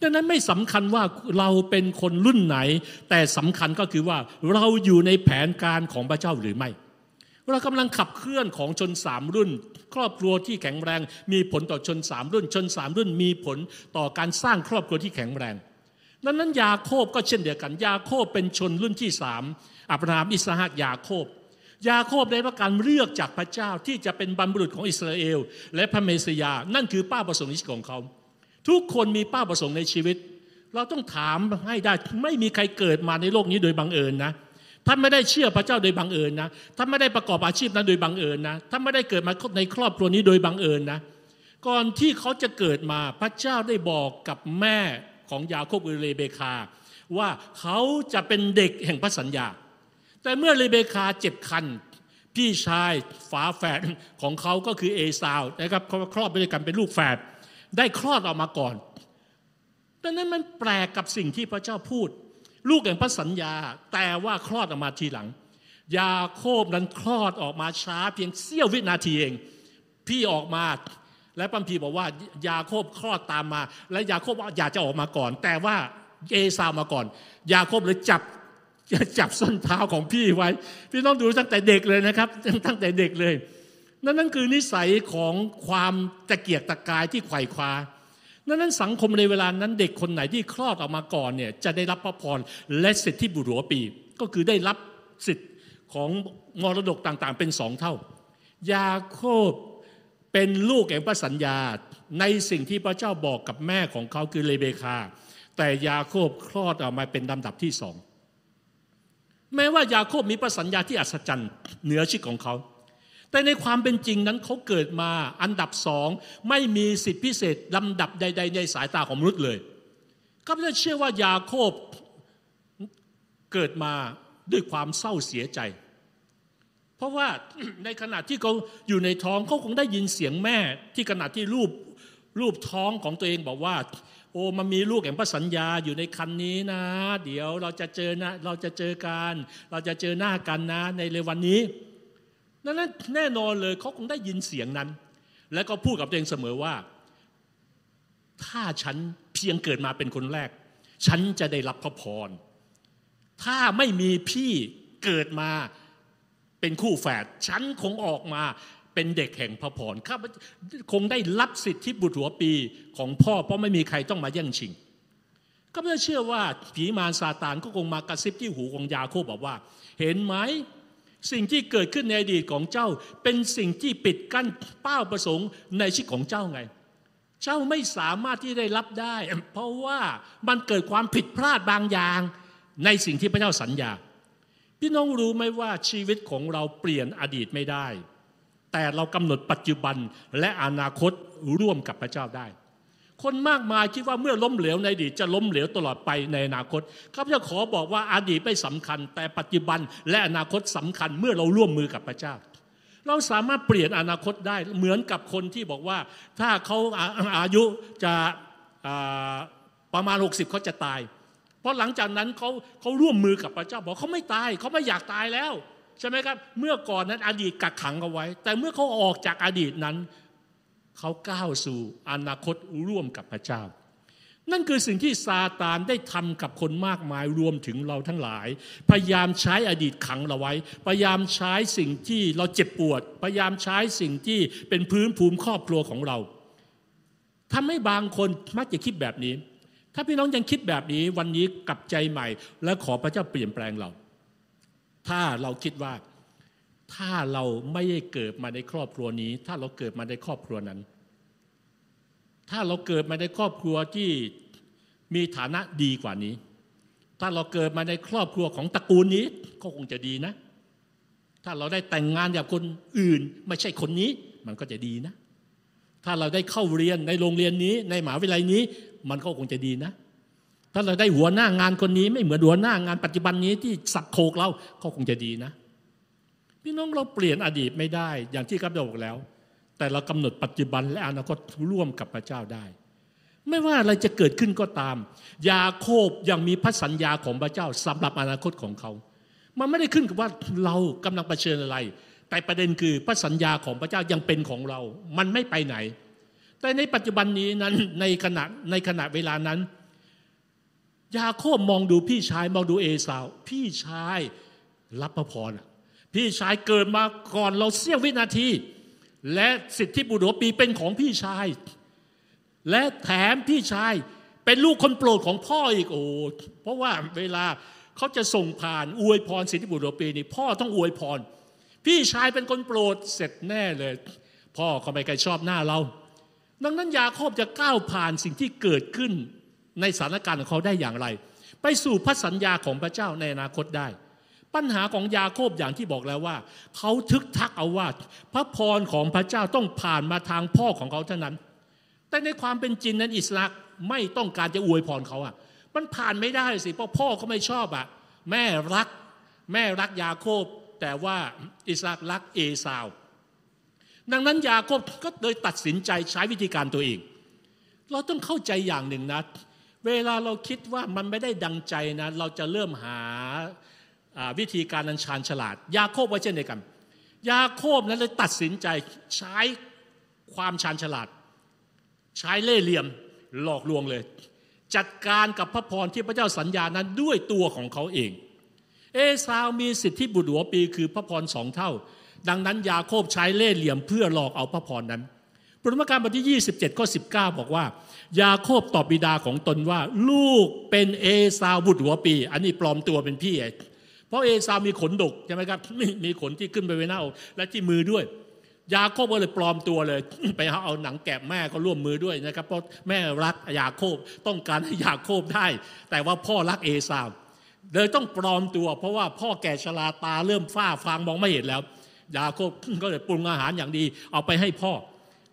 ดังนั้นไม่สำคัญว่าเราเป็นคนรุ่นไหน แต่สำคัญก็คือว่าเราอยู่ในแผนการของพระเจ้าหรือไม่ เรากำลังขับเคลื่อนของชนสามรุ่น ครอบครัวที่แข็งแรง มีผลต่อชนสามรุ่น ชนสามรุ่นมีผลต่อการสร้างครอบครัวที่แข็งแรงดังนั้นยาโคบก็เช่นเดียวกัน ยาโคบเป็นชนรุ่นที่สามอับราฮัมอิสฮักยาโคบ ยาโคบได้รับการเลือกจากพระเจ้าที่จะเป็นบรรพบุรุษของอิสราเอล และพระเมสยา นั่นคือป้าประสงค์ในชีวิตของเขา ทุกคนมีป้าประสงค์ในชีวิต เราต้องถามให้ได้ไม่มีใครเกิดมาในโลกนี้โดยบังเอิญนะ ท่านไม่ได้เชื่อพระเจ้าโดยบังเอิญนะท่านไม่ได้ประกอบอาชีพนั้นโดยบังเอิญนะท่านไม่ได้เกิดมาในครอบครัวนี้โดยบังเอิญนะ ก่อนที่เขาจะเกิดมาพระเจ้าได้บอกกับแม่ของยาโคบคือเรเบคา ว่าเขาจะเป็นเด็กแห่งพระสัญญา แต่เมื่อเรเบคาเจ็บครรภ์พี่ชายฝาแฝดของเขาก็คือเอซาวนะครับเขาคลอดไปด้วยกันเป็นลูกแฝดได้คลอดออกมาก่อนดังนั้นมันแปลกกับสิ่งที่พระเจ้าพูด ลูกแห่งพระสัญญา แต่ว่าคลอดออกมาทีหลัง ยาโคบนั้นคลอดออกมาช้าเพียงเสี้ยววินาทีเอง พี่ออกมาและปัมพีบอกว่ายาโคบคลอดตามมา และยาโคบอยากจะออกมาก่อน แต่ว่าเอซาวมาก่อน ยาโคบเลยจับจับส้นเท้าของพี่ไว้ พี่ต้องดูตั้งแต่เด็กเลยนะครับ ตั้งแต่เด็กเลย นั่นนั่นคือนิสัยของความตะเกียกตะกายที่ไขว่คว้า ดังนั้นสังคมในเวลานั้นเด็กคนไหนที่คลอดออกมาก่อนเนี่ยจะได้รับพระพรและสิทธิบุรหัวปี ก็คือได้รับสิทธิของมรดกต่างๆ เป็นสองเท่า ยาโคบเป็นลูกแห่งพระสัญญาในสิ่งที่พระเจ้าบอกกับแม่ของเขาคือเลเบคา แต่ยาโคบคลอดออกมาเป็นลำดับที่สองแม้ว่ายาโคบมีพระสัญญาที่อัศจรรย์เหนือชีวิตของเขา แต่ในความเป็นจริงนั้นเขาเกิดมาอันดับสองไม่มีสิทธิพิเศษลำดับใด ๆ ในสายตาของมนุษย์เลยข้าพเจ้าเชื่อว่ายาโคบเกิดมาด้วยความเศร้าเสียใจ เพราะว่าในขณะที่เขาอยู่ในท้องเขาคงได้ยินเสียงแม่ ที่ขณะที่รูปรูปท้องของตัวเองบอกว่า โอ้มันมีลูกแห่งพระสัญญาอยู่ในคันนี้นะ เดี๋ยวเราจะเจอนะเราจะเจอกัน เราจะเจอหน้ากันนะในเร็ววันนี้ นั้นแน่นอนเลยเขาคงได้ยินเสียงนั้น แล้วก็พูดกับตัวเองเสมอว่า ถ้าฉันเพียงเกิดมาเป็นคนแรก ฉันจะได้รับพระพร ถ้าไม่มีพี่เกิดมาเป็นคู่แฝดฉันคงออกมาเป็นเด็กแห่งพระพรข้าคงได้รับสิทธิบุตรหัวปีของพ่อ เพราะไม่มีใครต้องมาแย่งชิงก็เพื่เชื่อว่าผีมารซาตานก็คงมากระซิบที่หูของยาโคบบอกว่า เห็นไหม สิ่งที่เกิดขึ้นในอดีตของเจ้า เป็นสิ่งที่ปิดกั้นเป้าประสงค์ในชีวิตของเจ้าไง เจ้าไม่สามารถที่ได้รับได้ เพราะว่ามันเกิดความผิดพลาดบางอย่าง ในสิ่งที่พระเจ้าสัญญา พี่น้องรู้ไหมว่าชีวิตของเราเปลี่ยนอดีตไม่ได้ แต่เรากำหนดปัจจุบันและอนาคตร่วมกับพระเจ้าได้ คนมากมายคิดว่าเมื่อล้มเหลวในอดีตจะล้มเหลวตลอดไปในอนาคตข้าพเจ้าขอบอกว่าอาดีตไม่สำคัญ แต่ปัจจุบันและอนาคตสำคัญเมื่อเราร่วมมือกับพระเจ้า เราสามารถเปลี่ยนอนาคตได้เหมือนกับคนที่บอกว่า ถ้าเขาอายุจะประมาณ 60เขาจะตาย เพราะหลังจากนั้นเขาเขาร่วมมือกับพระเจ้าบอกเขาไม่ตายเขาไม่อยากตายแล้วใช่ไหมครับ เมื่อก่อนนั้นอดีตกักขังเอาไว้ แต่เมื่อเขาออกจากอดีตนั้น เขาก้าวสู่อนาคตร่วมกับพระเจ้า นั่นคือสิ่งที่ซาตานได้ทำกับคนมากมายรวมถึงเราทั้งหลาย พยายามใช้อดีตขังเราไว้ พยายามใช้สิ่งที่เราเจ็บปวด พยายามใช้สิ่งที่เป็นพื้นภูมิครอบครัวของเราทำให้บางคนมักจะคิดแบบนี้ ถ้าพี่น้องยังคิดแบบนี้วันนี้กลับใจใหม่ และขอพระเจ้าเปลี่ยนแปลงเรา ถ้าเราคิดว่า ถ้าเราไม่ได้เกิดมาในครอบครัวนี้ ถ้าเราเกิดมาในครอบครัวนั้น ถ้าเราเกิดมาในครอบครัวที่มีฐานะดีกว่านี้ ถ้าเราเกิดมาในครอบครัวของตระกูลนี้ก็คงจะดีนะ ถ้าเราได้แต่งงานกับคนอื่น ไม่ใช่คนนี้ มันก็จะดีนะ ถ้าเราได้เข้าเรียนในโรงเรียนนี้ ในหมหาวิทยาลัยนี้ มันก็คงจะดีนะ ถ้าเราได้หัวหน้างานคนนี้ ไม่เหมือนหัวหน้างานปัจจุบันนี้ที่สับโคกเราก็คงจะดีนะ พี่น้องเราเปลี่ยนอดีตไม่ได้ อย่างที่ครับบอกแล้ว แต่เรากำหนดปัจจุบันและอนาคตร่วมกับพระเจ้าได้ ไม่ว่าอะไรจะเกิดขึ้นก็ตาม ยาโคบยังมีพระสัญญาของพระเจ้าสำหรับอนาคตของเขา มันไม่ได้ขึ้นกับว่าเรากำลังเผชิญอะไร แต่ประเด็นคือพระสัญญาของพระเจ้ายังเป็นของเรา มันไม่ไปไหน แต่ในปัจจุบันนี้นั้นในขณะในขณะเวลานั้น ยาโคบมองดูพี่ชายมองดูเอสาว พี่ชายรับพระพร พี่ชายเกิดมาก่อนเราเสี้ยววินาที และสิทธิบุตรปีเป็นของพี่ชาย และแถมพี่ชายเป็นลูกคนโปรดของพ่ออีกโอ้เพราะว่าเวลาเขาจะส่งผ่านอวยพรสิทธิบุตรปีนี่พ่อต้องอวยพร พี่ชายเป็นคนโปรดเสร็จแน่เลย พ่อก็ไม่เคยชอบหน้าเรา ดังนั้นยาโคบจะก้าวผ่านสิ่งที่เกิดขึ้นในสถานการณ์ของเขาได้อย่างไร ไปสู่พระสัญญาของพระเจ้าในอนาคตได้ ปัญหาของยาโคบอย่างที่บอกแล้วว่า เขาทึกทักเอาว่า พระพรของพระเจ้าต้องผ่านมาทางพ่อของเขาเท่านั้น แต่ในความเป็นจริงนั้นอิสระไม่ต้องการจะอวยพรเขาอะ มันผ่านไม่ได้สิเพราะพ่อเขาไม่ชอบอะ แม่รัก แม่รักยาโคบ แต่ว่าอิสระรักเอสาว ดังนั้นยาโคบก็เลยตัดสินใจใช้วิธีการตัวเอง เราต้องเข้าใจอย่างหนึ่งนะ เวลาเราคิดว่ามันไม่ได้ดังใจนะ เราจะเริ่มหา วิธีการนันชาญฉลาด ยาโคบไว้เช่นเดียวกัน ยาโคบนั้นเลยตัดสินใจใช้ความชาญฉลาด ใช้เล่ห์เหลี่ยมหลอกลวงเลย จัดการกับพระพรที่พระเจ้าสัญญานั้นด้วยตัวของเขาเอง เอซาวมีสิทธิบุตรหัวปีคือพระพรสองเท่า ดังนั้นยาโคบใช้เล่ห์เหลี่ยมเพื่อหลอกเอาพระพรนั้นปรมการบทที่ 27ข้อ19 บอกว่า ยาโคบตอบบิดาของตนว่า ลูกเป็นเอซาวบุตรหัวปี อันนี้ปลอมตัวเป็นพี่ เพราะเอซาวมีขนดกใช่ไหมครับมีขนที่ขึ้นไปไว้หน้าและที่มือด้วย ยาโคบก็เลยปลอมตัวเลย ไปเอาหนังแกะแม่ก็ร่วมมือด้วยนะครับ เพราะแม่รักยาโคบต้องการให้ยาโคบได้ แต่ว่าพ่อรักเอซาวเลยต้องปลอมตัว เพราะว่าพ่อแก่ชราตาเริ่มฝ้าฟางมองไม่เห็นแล้ว ยาโคบก็เลยปรุงอาหารอย่างดี เอาไปให้พ่อ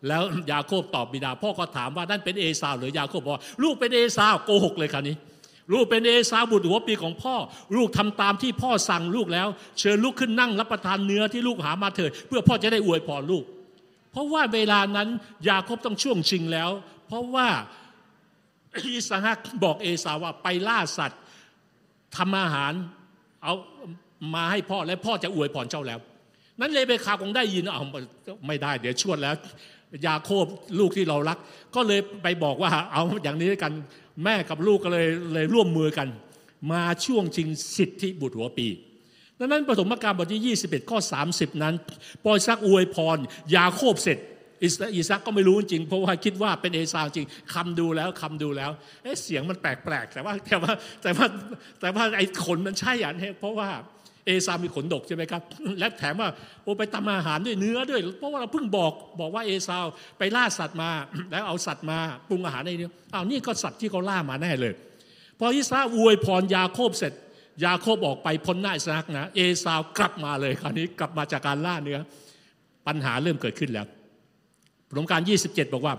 แล้วยาโคบตอบบิดา พ่อก็ถามว่านั่นเป็นเอซาวหรือยาโคบบอกลูกเป็นเอซาวโกหกเลยคราวนี้ ลูกเป็นเอซาบุตรหัวปีของพ่อ ลูกทำตามที่พ่อสั่งลูกแล้ว เชิญลูกขึ้นนั่งรับประทานเนื้อที่ลูกหามาเถิดเพื่อพ่อจะได้อวยพรลูก เพราะว่าเวลานั้นยาคบต้องช่วงชิงแล้ว เพราะว่าอิสหักบอกเอสาว่าไปล่าสัตว์ทำอาหารเอามาให้พ่อและพ่อจะอวยพรเจ้าแล้ว นั้นเลยไปคาคงได้ยินเอาไม่ได้เดี๋ยวชวดแล้ว ยาโคบลูกที่เรารัก ก็เลยไปบอกว่าเอาอย่างนี้กันแม่กับลูกก็เลยเลยร่วมมือกัน มาช่วงชิงสิทธิบุตรหัวปีดังนั้นปฐมกาลบทที่21ข้อ30 นั้นปอยซักอวยพร ยาโคบเสร็จอิสักก็ไม่รู้จริง เพราะว่าคิดว่าเป็นเอซาวจริงคำดูแล้วคำดูแล้วเอเสียงมันแปลกๆแต่ว่าแต่ว่าแต่ว่าแต่ว่าไอ้ขนมันใช่อะเพราะว่า เอซามีขนดกใช่ไหมครับ และแถมว่าโอไปทำอาหารด้วยเนื้อด้วย เพราะว่าเราเพิ่งบอกบอกว่าเอซาวไปล่าสัตว์มา แล้วเอาสัตว์มาปรุงอาหารในนี้อ้าวนี่ก็สัตว์ที่เขาล่ามาแน่เลย พออิสราอวยพรยาโคบเสร็จ ยาโคบออกไปพ้นหน้าอิสรานะ เอซาวกลับมาเลยคราวนี้กลับมาจากการล่าเนื้อ ปัญหาเริ่มเกิดขึ้นแล้วปรมการ 27 บอกว่า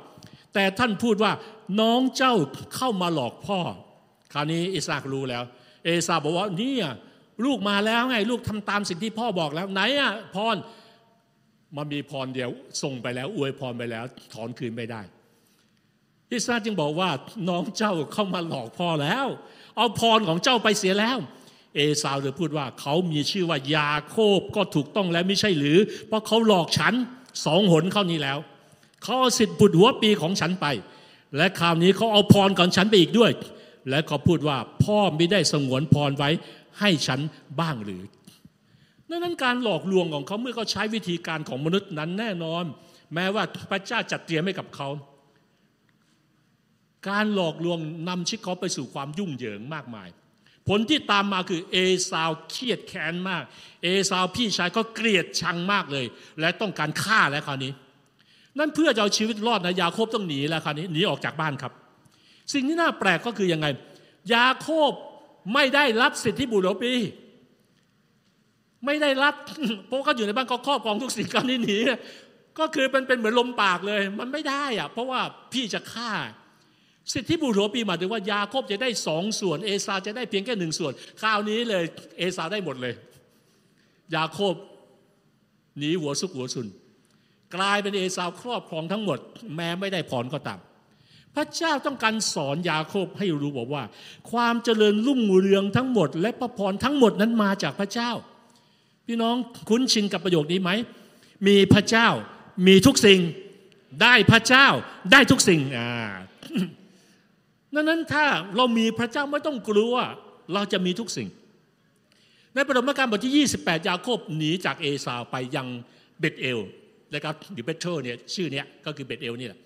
แต่ท่านพูดว่าน้องเจ้าเข้ามาหลอกพ่อ คราวนี้อิสรารู้แล้ว เอซาบอกว่านี่ ลูกมาแล้วไง ลูกทำตามสิ่งที่พ่อบอกแล้วไหนอะพรมันมีพรเดียวส่งไปแล้ว อวยพรไปแล้ว ถอนคืนไม่ได้อิสราจึงบอกว่าน้องเจ้าเข้ามาหลอกพ่อแล้ว เอาพรของเจ้าไปเสียแล้ว เอซาวเลยพูดว่าเขามีชื่อว่ายาโคบก็ถูกต้องแล้วไม่ใช่หรือ เพราะเขาหลอกฉันสองหนเข้านี้แล้วเขาเอาสิทธิ์บุตรหัวปีของฉันไป และคราวนี้เขาเอาพรของฉันไปอีกด้วย และเขาพูดว่าพ่อไม่ได้สงวนพรไว้ ให้ฉันบ้างหรือดังนั้นการหลอกลวงของเขาเมื่อเขาใช้วิธีการของมนุษย์นั้นแน่นอน แม้ว่าพระเจ้าจัดเตรียมให้กับเขา การหลอกลวงนำชีวิตเขาไปสู่ความยุ่งเหยิงมากมาย ผลที่ตามมาคือเอซาวเครียดแค้นมาก เอซาวพี่ชายก็เกลียดชังมากเลย และต้องการฆ่าแล้วคราวนี้ นั่นเพื่อจะเอาชีวิตรอดนะยาโคบต้องหนีแล้วคราวนี้หนีออกจากบ้านครับ สิ่งที่น่าแปลกก็คือยังไง ยาโคบ ไม่ได้รับสิทธิบุตรปี ไม่ได้รับเพราะเขาอยู่ในบ้านก็ครอบครองทุกสิ่งการนี้หนีก็คือเป็นเป็นเหมือนลมปากเลย มันไม่ได้อะเพราะว่าพี่จะฆ่า สิทธิบุตรปีหมายถึงว่ายาโคบจะได้สองส่วน เอซาจะได้เพียงแค่หนึ่งส่วนคราวนี้เลย เอซาได้หมดเลย ยาโคบหนีหัวซุกหัวซุนกลายเป็นเอซาวครอบครองทั้งหมด แม้ไม่ได้ผ่อนก็ตาม พระเจ้าต้องการสอนยาโคบให้รู้บอกว่า ความเจริญรุ่งเรืองทั้งหมด และพระพรทั้งหมดนั้นมาจากพระเจ้า พี่น้องคุ้นชินกับประโยคนี้ไหม มีพระเจ้ามีทุกสิ่งได้พระเจ้าได้ทุกสิ่งอ่าดังนั้นถ้าเรามีพระเจ้าไม่ต้องกลัว เราจะมีทุกสิ่ง ในปฐมกาลบทที่ 28 ยาโคบหนีจากเอสาวไปยังเบตเอลนะครับหรือเบเทลเนี่ยชื่อเนี้ยก็คือเบตเอลนี่แหละ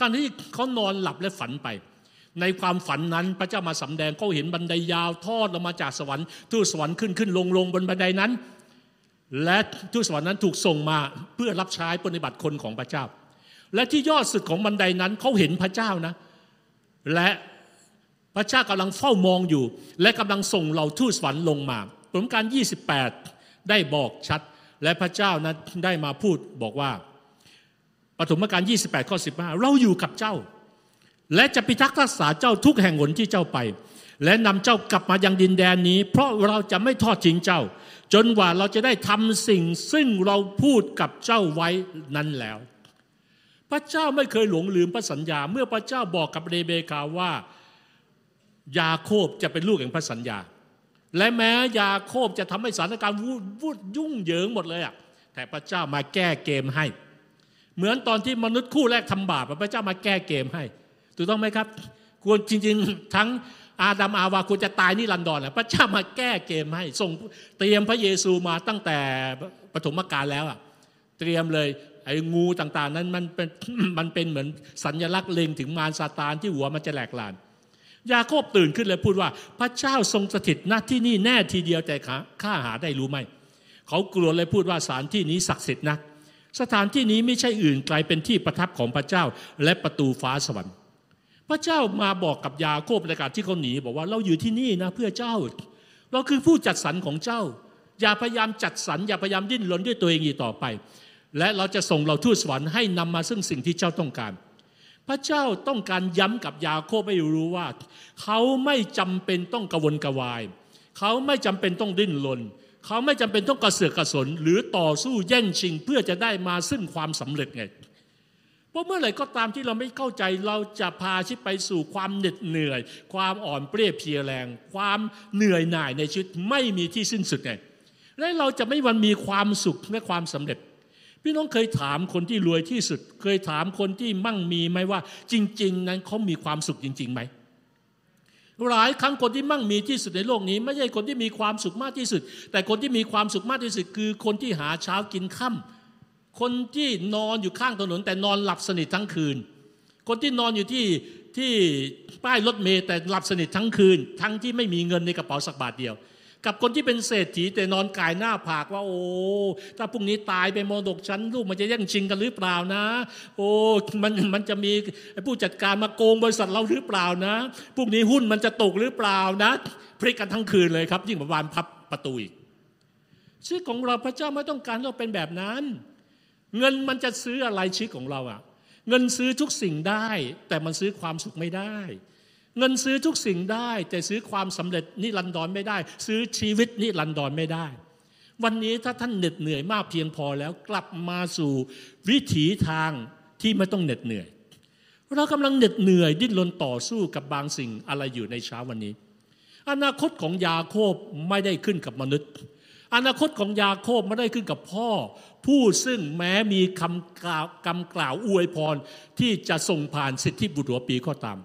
การที่เขานอนหลับและฝันไป ในความฝันนั้นพระเจ้ามาสำแดงเขาเห็นบันไดยาวทอดลงมาจากสวรรค์ทูตสวรรค์ขึ้นขึ้นลงลงบนบันไดนั้น และทูตสวรรค์นั้นถูกส่งมาเพื่อรับใช้ปฏิบัติคนของพระเจ้า และที่ยอดสุดของบันไดนั้นเขาเห็นพระเจ้านะ และพระเจ้ากำลังเฝ้ามองอยู่ และกำลังส่งเหล่าทูตสวรรค์ลงมาผลการ 28 ได้บอกชัด และพระเจ้านั้นได้มาพูดบอกว่า ปฐมกาล28 ข้อ 15 เราอยู่กับเจ้า และจะพิทักษ์รักษาเจ้าทุกแห่งหนที่เจ้าไป และนำเจ้ากลับมายังดินแดนนี้ เพราะเราจะไม่ทอดทิ้งเจ้า จนกว่าเราจะได้ทำสิ่งซึ่งเราพูดกับเจ้าไว้นั้นแล้ว พระเจ้าไม่เคยหลงลืมพระสัญญา เมื่อพระเจ้าบอกกับเรเบคาว่า ยาโคบจะเป็นลูกแห่งพระสัญญา และแม้ยาโคบจะทำให้สถานการณ์วุ่นวุ่นยุ่งเหยิงหมดเลยอะแต่พระเจ้ามาแก้เกมให้ เหมือนตอนที่มนุษย์คู่แรกทำบาปพระเจ้ามาแก้เกมให้ถูกต้องไหมครับ ควรจริง ๆ ทั้งอาดัมอาวาควรจะตายนี่รันดอนแหละพระเจ้ามาแก้เกมให้ส่งเตรียมพระเยซูมาตั้งแต่ปฐมกาลแล้วอะเตรียมเลยไอ้งูต่างๆ นั้นมันเป็นมันเป็นเหมือนสัญลักษณ์เล็งถึงมารซาตานที่หัวมันจะแหลกลาน ยาโคบตื่นขึ้นเลยพูดว่าพระเจ้าทรงสถิตณที่นี่แน่ทีเดียวแต่ข้าหาได้รู้ไหมเขากลัวเลยพูดว่าสานที่นี้ศักดิ์สิทธิ์นะ สถานที่นี้ไม่ใช่อื่นไกลเป็นที่ประทับของพระเจ้าและประตูฟ้าสวรรค์ พระเจ้ามาบอกกับยาโคบในการที่เขาหนีบอกว่าเราอยู่ที่นี่นะเพื่อเจ้า เราคือผู้จัดสรรของเจ้า อย่าพยายามจัดสรรอย่าพยายามดิ้นรนด้วยตัวเองอีกต่อไป และเราจะส่งเราทูตสวรรค์ให้นำมาซึ่งสิ่งที่เจ้าต้องการ พระเจ้าต้องการย้ำกับยาโคบให้รู้ว่า เขาไม่จำเป็นต้องกระวนกระวาย เขาไม่จำเป็นต้องดิ้นรนเขาไม่จำเป็นต้องกระเสือกกระสน หรือต่อสู้แย่งชิงเพื่อจะได้มาซึ่งความสำเร็จไงเพราะเมื่อไหร่ก็ตามที่เราไม่เข้าใจเราจะพาชีวิตไปสู่ความเหน็ดเหนื่อย ความอ่อนเปรี้ยเพียแรง ความเหนื่อยหน่ายในชีวิตไม่มีที่สิ้นสุดไงและเราจะไม่วันมีความสุขและความสำเร็จ พี่น้องเคยถามคนที่รวยที่สุด เคยถามคนที่มั่งมีไหมว่า จริง ๆ นั้นเขามีความสุขจริงๆไหม หลายครั้งคนที่มั่งมีที่สุดในโลกนี้ ไม่ใช่คนที่มีความสุขมากที่สุด แต่คนที่มีความสุขมากที่สุด คือคนที่หาเช้ากินค่ำคนที่นอนอยู่ข้างถนน แต่นอนหลับสนิททั้งคืน คนที่นอนอยู่ที่ที่ป้ายรถเมล์แต่หลับสนิททั้งคืน ทั้งที่ไม่มีเงินในกระเป๋าสักบาทเดียว กับคนที่เป็นเศรษฐีแต่นอนกายหน้าผากว่า โอ้ถ้าพรุ่งนี้ตายไปมรดกชั้นลูกมันจะแย่งชิงกันหรือเปล่านะ โอ้มันมันจะมีผู้จัดการมาโกงบริษัทเราหรือเปล่านะพรุ่งนี้หุ้นมันจะตกหรือเปล่านะพลิกกันทั้งคืนเลยครับ ยิ่งกว่าวันพับประตูอีกชีวิตของเราพระเจ้าไม่ต้องการเราเป็นแบบนั้น เงินมันจะซื้ออะไรชีวิตของเราอะเงินซื้อทุกสิ่งได้ แต่มันซื้อความสุขไม่ได้ เงินซื้อทุกสิ่งได้ แต่ซื้อความสำเร็จนิรันดรไม่ได้ ซื้อชีวิตนิรันดรไม่ได้ วันนี้ถ้าท่านเหน็ดเหนื่อยมากเพียงพอแล้วกลับมาสู่วิถีทางที่ไม่ต้องเหน็ดเหนื่อย เรากำลังเหน็ดเหนื่อยดิ้นรนต่อสู้กับบางสิ่งอะไรอยู่ในเช้าวันนี้ อนาคตของยาโคบไม่ได้ขึ้นกับมนุษย์อนาคตของยาโคบไม่ได้ขึ้นกับพ่อ ผู้ซึ่งแม้มีคำกล่าวกำกล่าวอวยพรที่จะส่งผ่านสิทธิบุตรหัวปีก็ตาม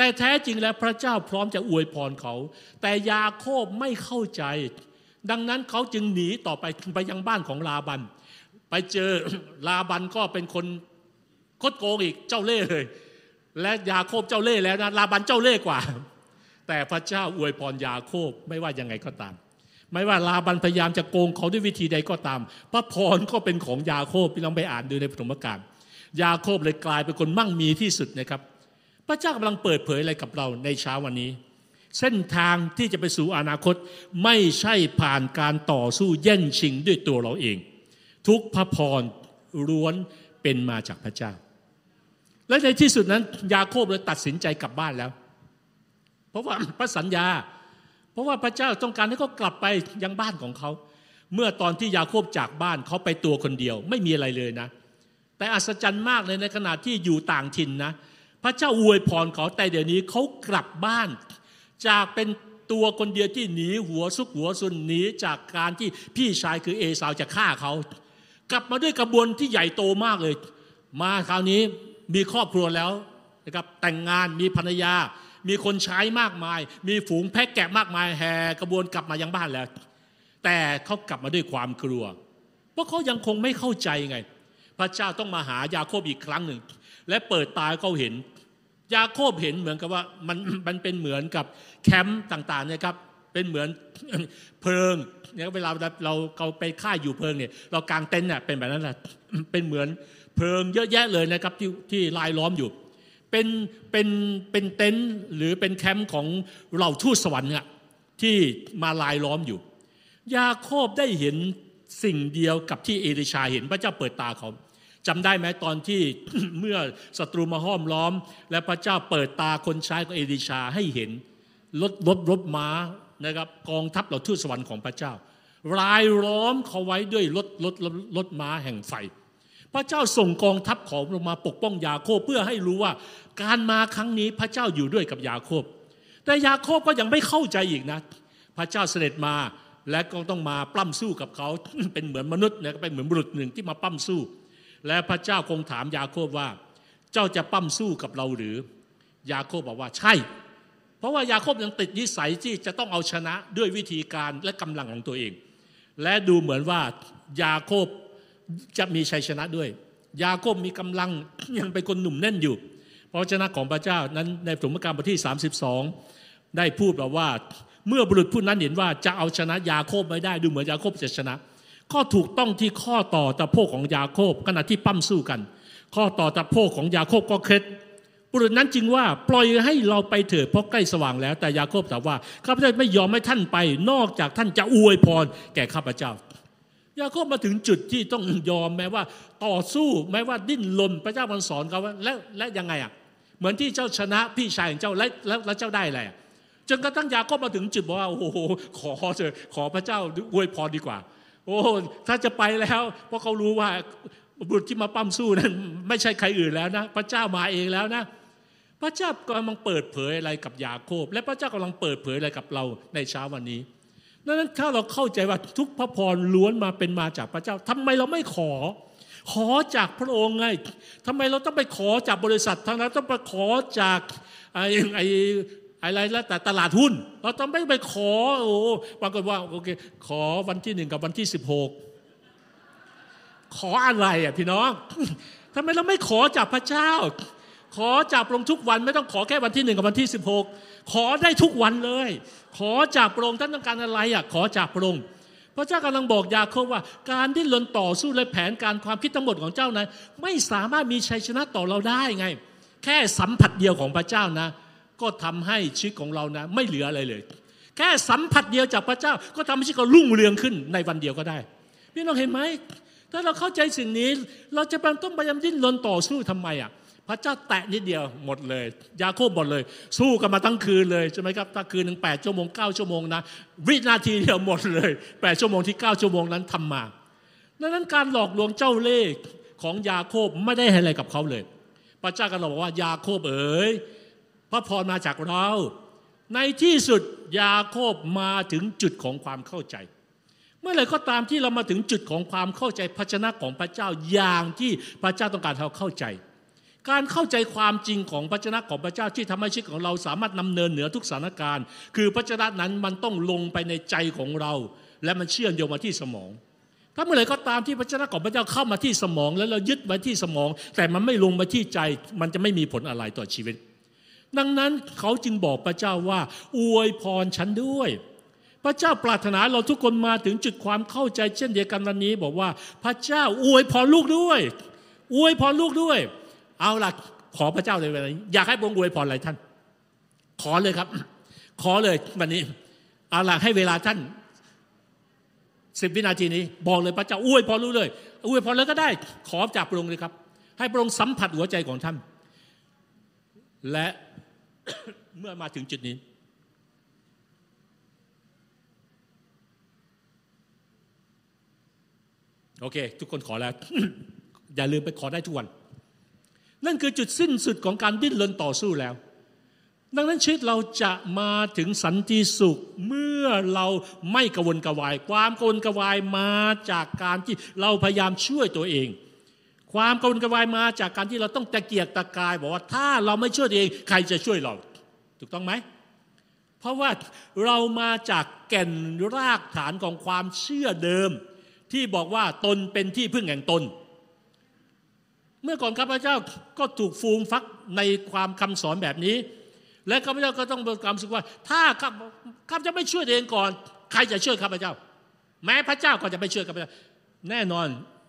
แต่แท้จริงแล้วพระเจ้าพร้อมจะอวยพรเขา แต่ยาโคบไม่เข้าใจ ดังนั้นเขาจึงหนีต่อไปไปยังบ้านของลาบัน ไปเจอลาบันก็เป็นคนคดโกงอีกเจ้าเล่ห์เลย และยาโคบเจ้าเล่ห์แล้วนะลาบันเจ้าเล่ห์กว่า แต่พระเจ้าอวยพรยาโคบไม่ว่ายังไงก็ตาม ไม่ว่าลาบันพยายามจะโกงเขาด้วยวิธีใดก็ตาม พระพรก็เป็นของยาโคบพี่น้องไปอ่านดูในปฐมกาลยาโคบเลยกลายเป็นคนมั่งมีที่สุดนะครับ พระเจ้ากำลังเปิดเผยอะไรกับเราในเช้าวันนี้ เส้นทางที่จะไปสู่อนาคตไม่ใช่ผ่านการต่อสู้แย่งชิงด้วยตัวเราเอง ทุกพระพรล้วนเป็นมาจากพระเจ้า และในที่สุดนั้นยาโคบเลยตัดสินใจกลับบ้านแล้ว เพราะว่าพระสัญญา เพราะว่าพระเจ้าต้องการให้เขากลับไปยังบ้านของเขา เมื่อตอนที่ยาโคบจากบ้านเขาไปตัวคนเดียว ไม่มีอะไรเลยนะ แต่อัศจรรย์มากเลยในขณะที่อยู่ต่างถิ่นนะ พระเจ้าอวยพรเขาแต่เดี๋ยวนี้เขากลับบ้าน จากเป็นตัวคนเดียวที่หนีหัวซุกหัวซุนหนีจากการที่พี่ชายคือเอสาวจะฆ่าเขา กลับมาด้วยกระบวนที่ใหญ่โตมากเลย มาคราวนี้มีครอบครัวแล้วนะครับแต่งงานมีภรรยา มีคนใช้มากมาย มีฝูงแพะแกะมากมายแห่กระบวนกลับมายังบ้านแล้ว แต่เขากลับมาด้วยความกลัว เพราะเขายังคงไม่เข้าใจไง พระเจ้าต้องมาหายาโคบอีกครั้งหนึ่ง และเปิดตาเขาเห็น ยาโคบเห็นเหมือนกับว่ามันมันเป็นเหมือนกับแคมป์ต่างๆเนี่ยครับเป็นเหมือนเพลิงเนี่ยเวลาเราเราไปค่ายอยู่เพลิงเนี่ยเรากางเต็นท์เนี่ยเป็นแบบนั้นแหละเป็นเหมือนเพลิงเยอะแยะเลยนะครับที่ที่ลายล้อมอยู่ เป็นเป็นเป็นเต็นท์หรือเป็นแคมป์ของเราทูตสวรรค์เนี่ยที่มาลายล้อมอยู่ ยาโคบได้เห็นสิ่งเดียวกับที่เอลิชาเห็นพระเจ้าเปิดตาเขา จำได้ไหมตอนที่เมื่อศัตรูมาห้อมล้อม และพระเจ้าเปิดตาคนใช้ของเอลิชาให้เห็นรถรถรถม้านะครับกองทัพเหล่าทูตสวรรค์ของพระเจ้ารายล้อมเขาไว้ด้วยรถรถรถม้าแห่งไฟ พระเจ้าส่งกองทัพของลงมาปกป้องยาโคบเพื่อให้รู้ว่าการมาครั้งนี้พระเจ้าอยู่ด้วยกับยาโคบ แต่ยาโคบก็ยังไม่เข้าใจอีกนะ พระเจ้าเสด็จมาและก็ต้องมาปล้ำสู้กับเขาเป็นเหมือนมนุษย์นะเป็นเหมือนบุรุษหนึ่งที่มาปล้ำสู้ และพระเจ้าคงถามยาโคบว่า เจ้าจะปั้มสู้กับเราหรือ ยาโคบบอกว่าใช่ เพราะว่ายาโคบยังติดนิสัยที่จะต้องเอาชนะด้วยวิธีการและกำลังของตัวเอง และดูเหมือนว่ายาโคบจะมีชัยชนะด้วย ยาโคบมีกำลังยังเป็นคนหนุ่มแน่นอยู่ เพราะชนะของพระเจ้านั้นในสมการบทที่ 32 ได้พูดแบบว่า เมื่อบุรุษผู้นั้นเห็นว่าจะเอาชนะยาโคบไม่ได้ดูเหมือนยาโคบจะชนะ ก็ถูกต้องที่ข้อต่อตะโพกของยาโคบขณะที่ปั้มสู้กัน ข้อต่อตะโพกของยาโคบก็เคล็ดบุรุษนั้นจึงว่าปล่อยให้เราไปเถิดเพราะใกล้สว่างแล้วแต่ยาโคบถามว่าข้าพเจ้าไม่ยอมให้ท่านไป นอกจากท่านจะอวยพรแก่ข้าพเจ้ายาโคบมาถึงจุดที่ต้องยอมแม้ว่าต่อสู้แม้ว่าดิ้นรนพระเจ้ามันสอนเขาว่าและและยังไงอะเหมือนที่เจ้าชนะพี่ชายของเจ้าและแล้วเจ้าได้อะไรจนกระทั่งยาโคบมาถึงจุดบอกว่าโอ้โหขอเถอะขอพระเจ้าอวยพรดีกว่า อ้ถ้าจะไปแล้ว เพราะเขารู้ว่าบุตรที่มาปั้มสู้นั้นไม่ใช่ใครอื่นแล้วนะพระเจ้ามาเองแล้วนะพระเจ้ากำลังเปิดเผยอะไรกับยาโคบ และพระเจ้ากำลังเปิดเผยอะไรกับเราในเช้าวันนี้ดังนั้นถ้าเราเข้าใจว่าทุกพระพรล้วนมาเป็นมาจากพระเจ้าทำไมเราไม่ขอ ขอจากพระองค์ไงทำไมเราต้องไปขอจากบริษัททางนั้นต้องไปขอจากไอ้ไอ้ อะไรแล้วแต่ตลาดหุ้น เราต้องไม่ไปขอโอ้ปรากฏว่าโอเคขอวันที่หนึ่งกับวันที่สิบหกขออะไรอะพี่น้องทำไมเราไม่ขอจากพระเจ้า ขอจากพระองค์ทุกวันไม่ต้องขอแค่วันที่หนึ่งกับวันที่สิบหกขอได้ทุกวันเลย ขอจากพระองค์ท่านต้องการอะไรอะขอจากพระองค์พระเจ้ากำลังบอกยาโคบว่า การที่ลนต่อสู้และแผนการความคิดทั้งหมดของเจ้านั้น ไม่สามารถมีชัยชนะต่อเราได้ไง แค่สัมผัสเดียวของพระเจ้านะ ก็ทำให้ชีวิตของเรานะไม่เหลืออะไรเลย แค่สัมผัสเดียวจากพระเจ้า ก็ทำให้ชีวิตเรารุ่งเรืองขึ้นในวันเดียวก็ได้พี่น้องเห็นไหมถ้าเราเข้าใจสิ่งนี้ เราจะต้องพยายามดิ้นรนต่อสู้ทำไมอะพระเจ้าแตะนิดเดียวหมดเลย ยาโคบหมดเลย สู้กันมาทั้งคืนเลยใช่ไหมครับถ้าคืนหนึ่งแปดชั่วโมงเก้าชั่วโมงนะวินาทีเดียวหมดเลยแปดชั่วโมงที่เก้าชั่วโมงนั้นทำมาดังนั้นการหลอกลวงเจ้าเล่ห์ของยาโคบไม่ได้อะไรกับเขาเลย พระเจ้าก็บอกว่ายาโคบเอ๋ย พระพรมาจากเรา ในที่สุดยาโคบมาถึงจุดของความเข้าใจ เมื่อไรก็ตามที่เรามาถึงจุดของความเข้าใจพระชนะของพระเจ้าอย่างที่พระเจ้าต้องการเราเข้าใจ การเข้าใจความจริงของพระชนะของพระเจ้าที่ทำให้ชีวิตของเราสามารถนำเนินเหนือทุกสถานการณ์ คือพระชนะนั้นมันต้องลงไปในใจของเรา และมันเชื่อมโยงมาที่สมองถ้าเมื่อไหร่ก็ตามที่พระชนะของพระเจ้าเข้ามาที่สมอง แล้วเรายึดไว้ที่สมอง แต่มันไม่ลงมาที่ใจ มันจะไม่มีผลอะไรต่อชีวิต ดังนั้นเขาจึงบอกพระเจ้าว่าอวยพรฉันด้วย พระเจ้าปรารถนาเราทุกคนมาถึงจุดความเข้าใจเช่นเดียวกันวันนี้ บอกว่าพระเจ้าอวยพรลูกด้วย อวยพรลูกด้วย เอาล่ะขอพระเจ้าเลยวันนี้อยากให้พระองค์อวยพรอะไรท่าน ขอเลยครับ ขอเลยวันนี้เอาล่ะให้เวลาท่านสิบวินาทีนี้ บอกเลยพระเจ้าอวยพรลูกเลยอวยพรแล้วก็ได้ ขอจากพระองค์เลยครับ ให้พระองค์สัมผัสหัวใจของท่าน และ เมื่อมาถึงจุดนี้ โอเค ทุกคนขอแล้ว อย่าลืมไปขอได้ทุกวัน นั่นคือจุดสิ้นสุดของการดิ้นรนต่อสู้แล้ว ดังนั้นชีวิตเราจะมาถึงสันติสุข เมื่อเราไม่กระวนกระวาย ความกระวนกระวายมาจากการที่เราพยายามช่วยตัวเอง ความกระวนกระวายมาจากการที่เราต้องตะเกียกตะกาย บอกว่าถ้าเราไม่ช่วยเองใครจะช่วยเรา ถูกต้องไหม เพราะว่าเรามาจากแก่นรากฐานของความเชื่อเดิม ที่บอกว่าตนเป็นที่พึ่งแห่งตน เมื่อก่อนข้าพเจ้าก็ถูกฟูมฟักในความคำสอนแบบนี้ และข้าพเจ้าก็ต้องมีความรู้สึกว่า ถ้าข้าพเจ้าไม่ช่วยเองก่อน ใครจะช่วยข้าพเจ้า แม้พระเจ้าก็จะไม่ช่วยข้าพเจ้าแน่นอน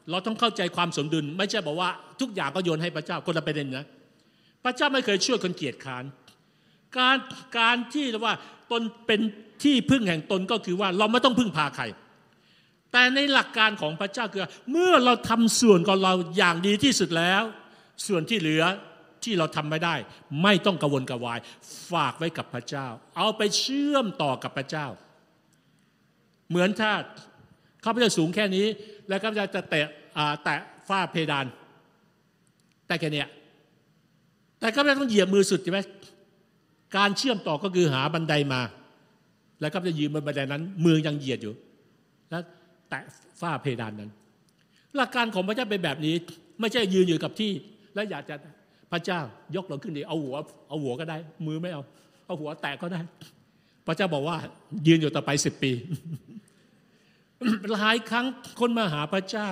เราต้องเข้าใจความสมดุล ไม่ใช่บอกว่าทุกอย่างก็โยนให้พระเจ้าคนละประเด็นนะพระเจ้าไม่เคยช่วยคนเกียจค้านการการที่ว่าตนเป็นที่พึ่งแห่งตนก็คือว่าเราไม่ต้องพึ่งพาใคร แต่ในหลักการของพระเจ้าคือเมื่อเราทำส่วนของเราอย่างดีที่สุดแล้ว ส่วนที่เหลือที่เราทำไม่ได้ ไม่ต้องกังวลกระวาย ฝากไว้กับพระเจ้า เอาไปเชื่อมต่อกับพระเจ้า เหมือนถ้าข้าพเจ้าสูงแค่นี้ แล้วข้าพเจ้าจะแตะแตะฝ้าเพดานแต่แค่นี้แต่ข้าพเจ้าต้องเหยียบมือสุดใช่ไหมการเชื่อมต่อก็คือหาบันไดมา แล้วก็จะยืนบนบันไดนั้น มือยังเหยียดอยู่ แล้วแตะฝ้าเพดานนั้น หลักการของพระเจ้าเป็นแบบนี้ ไม่ใช่ยืนอยู่กับที่ แล้วอยากจะพระเจ้ายกเราขึ้นดีเอาหัวเอาหัวก็ได้ มือไม่เอาเอาหัวแตะก็ได้ พระเจ้าบอกว่ายืนอยู่ต่อไปสิบปี หลายครั้งคนมาหาพระเจ้า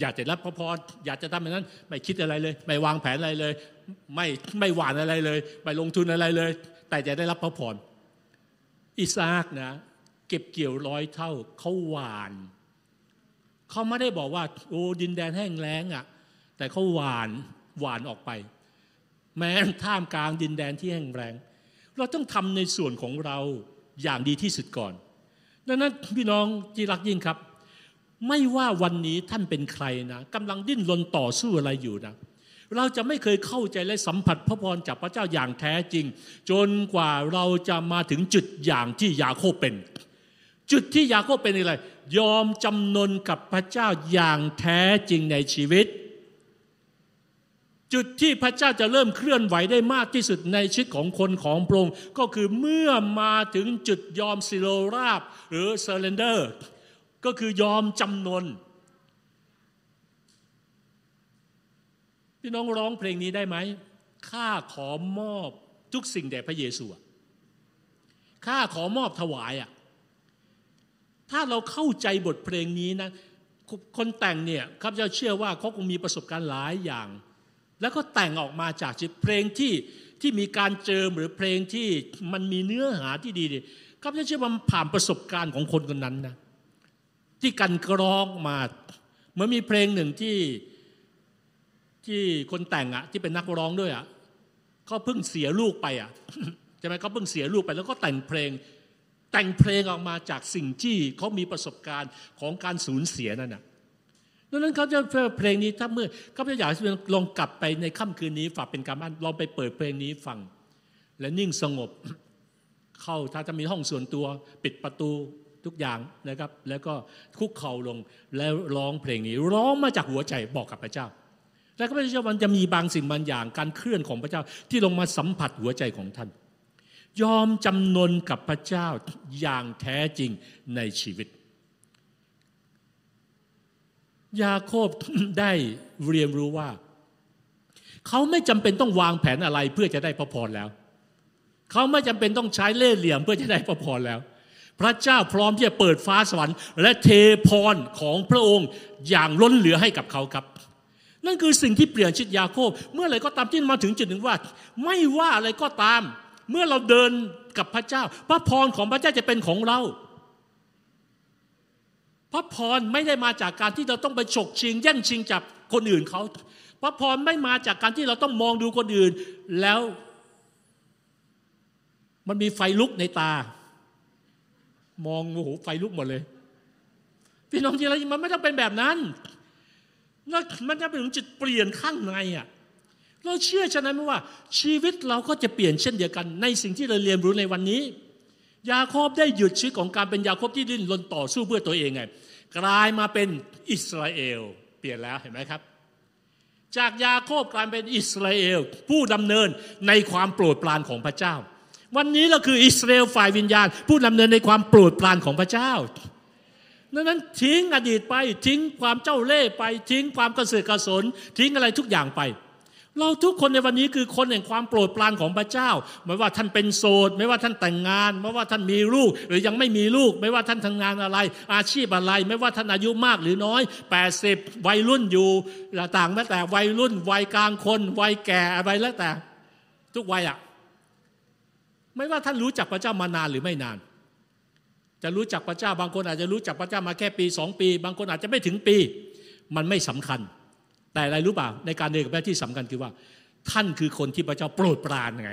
อยากจะรับพระพรอยากจะทำแบบนั้น ไม่คิดอะไรเลย ไม่วางแผนอะไรเลย ไม่ไม่หวานอะไรเลย ไม่ลงทุนอะไรเลย แต่จะได้รับพระพรอิสาคนะ เก็บเกี่ยวร้อยเท่าเขาหวานเขาไม่ได้บอกว่า โอ้ดินแดนแห้งแล้งอะ แต่เขาหวานหวานออกไป แม้ท่ามกลางดินแดนที่แห้งแล้งเราต้องทำในส่วนของเราอย่างดีที่สุดก่อน ดังนั้นพี่น้องที่รักยิ่งครับ ไม่ว่าวันนี้ท่านเป็นใครนะกำลังดิ้นรนต่อสู้อะไรอยู่นะเราจะไม่เคยเข้าใจและสัมผัสพระพรจากพระเจ้าอย่างแท้จริง จนกว่าเราจะมาถึงจุดอย่างที่ยาโคบเป็น จุดที่ยาโคบเป็นอะไร ยอมจำนนกับพระเจ้าอย่างแท้จริงในชีวิต จุดที่พระเจ้าจะเริ่มเคลื่อนไหวได้มากที่สุดในชีวิตของคนของพระองค์ก็คือเมื่อมาถึงจุดยอมสิโลราบหรือ surrender ก็คือยอมจำนนพี่น้องร้องเพลงนี้ได้ไหมข้าขอมอบทุกสิ่งแด่พระเยซูข้าขอมอบถวายอะถ้าเราเข้าใจบทเพลงนี้นะคนแต่งเนี่ยข้าพเจ้าเชื่อว่าเขาคงมีประสบการณ์หลายอย่าง แล้วก็แต่งออกมาจากจิตเพลงที่ที่มีการเจิมหรือเพลงที่มันมีเนื้อหาที่ดีข้าพเจ้าเชื่อว่าผ่านประสบการณ์ของคนคนนั้นนะที่กันกรองมาเหมือนมีเพลงหนึ่งที่ที่คนแต่งอะที่เป็นนักร้องด้วยอะเขาเพิ่งเสียลูกไปอะใช่ไหมเขาเพิ่งเสียลูกไปแล้วก็แต่งเพลง แต่งเพลงออกมาจากสิ่งที่เขามีประสบการณ์ของการสูญเสียนั่นนะ ดังนั้นเขาจะเพลงนี้ถ้าเมื่อเขาจะอยากลองกลับไปในค่ำคืนนี้ฝากเป็นการบ้านลองไปเปิดเพลงนี้ฟัง และนิ่งสงบเข้าถ้าจะมีห้องส่วนตัวปิดประตูทุกอย่างนะครับ แล้วก็คุกเข่าลงแล้วร้องเพลงนี้ ร้องมาจากหัวใจบอกกับพระเจ้า แล้วก็พระเจ้ามันจะมีบางสิ่งบางอย่างการเคลื่อนของพระเจ้าที่ลงมาสัมผัสหัวใจของท่าน ยอมจำนนกับพระเจ้าอย่างแท้จริงในชีวิต ยาโคบได้เรียนรู้ว่า เขาไม่จำเป็นต้องวางแผนอะไรเพื่อจะได้พระพรแล้ว เขาไม่จำเป็นต้องใช้เล่ห์เหลี่ยมเพื่อจะได้พระพรแล้ว พระเจ้าพร้อมที่จะเปิดฟ้าสวรรค์ และเทพรของพระองค์อย่างล้นเหลือให้กับเขาครับ นั่นคือสิ่งที่เปลี่ยนชีวิตยาโคบ เมื่อไรก็ตามที่มาถึงจุดหนึ่งว่า ไม่ว่าอะไรก็ตาม เมื่อเราเดินกับพระเจ้า พระพรของพระเจ้าจะเป็นของเรา พระพรไม่ได้มาจากการที่เราต้องไปฉกชิง แย่งชิงจากคนอื่นเขาพระพรไม่มาจากการที่เราต้องมองดูคนอื่น แล้ว มันมีไฟลุกในตา มองโอ้โหไฟลุกหมดเลย พี่น้องที่เรามันไม่ต้องเป็นแบบนั้นมันจะเป็นถึงจุดเปลี่ยนข้างในอะเราเชื่อฉะนั้นว่าชีวิตเราก็จะเปลี่ยนเช่นเดียวกัน ในสิ่งที่เราเรียนรู้ในวันนี้ ยาโคบได้หยุดชีวิตของการเป็นยาโคบที่ดิ้นรนต่อสู้เพื่อตัวเองไงกลายมาเป็นอิสราเอล เปลี่ยนแล้วเห็นไหมครับ จากยาโคบกลายเป็นอิสราเอล ผู้ดำเนินในความโปรดปรานของพระเจ้า วันนี้เราคืออิสราเอลฝ่ายวิญญาณ ผู้ดำเนินในความโปรดปรานของพระเจ้าดังนั้นทิ้งอดีตไปทิ้งความเจ้าเล่ห์ไปทิ้งความกระเสือกกระสนทิ้งอะไรทุกอย่างไป เราทุกคนในวันนี้คือคนแห่งความโปรดปรานของพระเจ้า ไม่ว่าท่านเป็นโสด ไม่ว่าท่านแต่งงาน ไม่ว่าท่านมีลูก หรือยังไม่มีลูก ไม่ว่าท่านทำงานอะไร อาชีพอะไร ไม่ว่าท่านอายุมากหรือน้อย 80 วัยรุ่นอยู่ต่างแม้แต่วัยรุ่น วัยกลางคน วัยแก่อะไรแล้วแต่ ทุกวัยอะไม่ว่าท่านรู้จักพระเจ้ามานานหรือไม่นาน จะรู้จักพระเจ้าบางคนอาจจะรู้จักพระเจ้ามาแค่ปีสองปี บางคนอาจจะไม่ถึงปี มันไม่สำคัญ แต่อะไรรู้ป่าในการเดินกับพระที่สำคัญคือว่า ท่านคือคนที่พระเจ้าโปรดปรานไง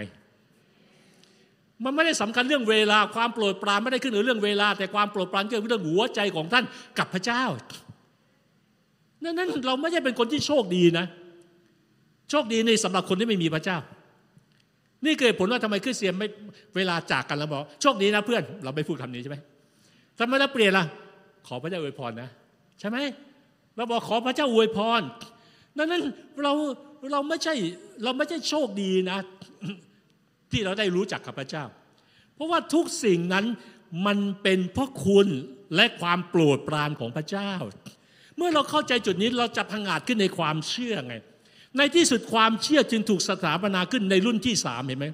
มันไม่ได้สำคัญเรื่องเวลาความโปรดปรานไม่ได้ขึ้นอยู่เรื่องเวลา แต่ความโปรดปรานเก็คือเรื่องหัวใจของท่านกับพระเจ้านั้นนั้นเราไม่ใช่เป็นคนที่โชคดีนะ โชคดีในสำหรับคนที่ไม่มีพระเจ้า นี่เกิดผลว่าทำไมคริสเตียนไม่เวลาจากกันแล้วบอกโชคดีนะเพื่อน เราไม่พูดคำนี้ใช่ไหมทำไมเราเปลี่ยนล่ะ ขอพระเจ้าอวยพรนะ ใช่ไหมเราบอกขอพระเจ้าอวยพร ดังนั้นเราเราไม่ใช่เราไม่ใช่โชคดีนะ ที่เราได้รู้จักกับพระเจ้า เพราะว่าทุกสิ่งนั้นมันเป็นพระคุณและความโปรดปรานของพระเจ้า เมื่อเราเข้าใจจุดนี้เราจะพังอาจขึ้นในความเชื่อไง ในที่สุดความเชื่อจึงถูกสถาปนาขึ้นในรุ่นที่สามเห็นไหม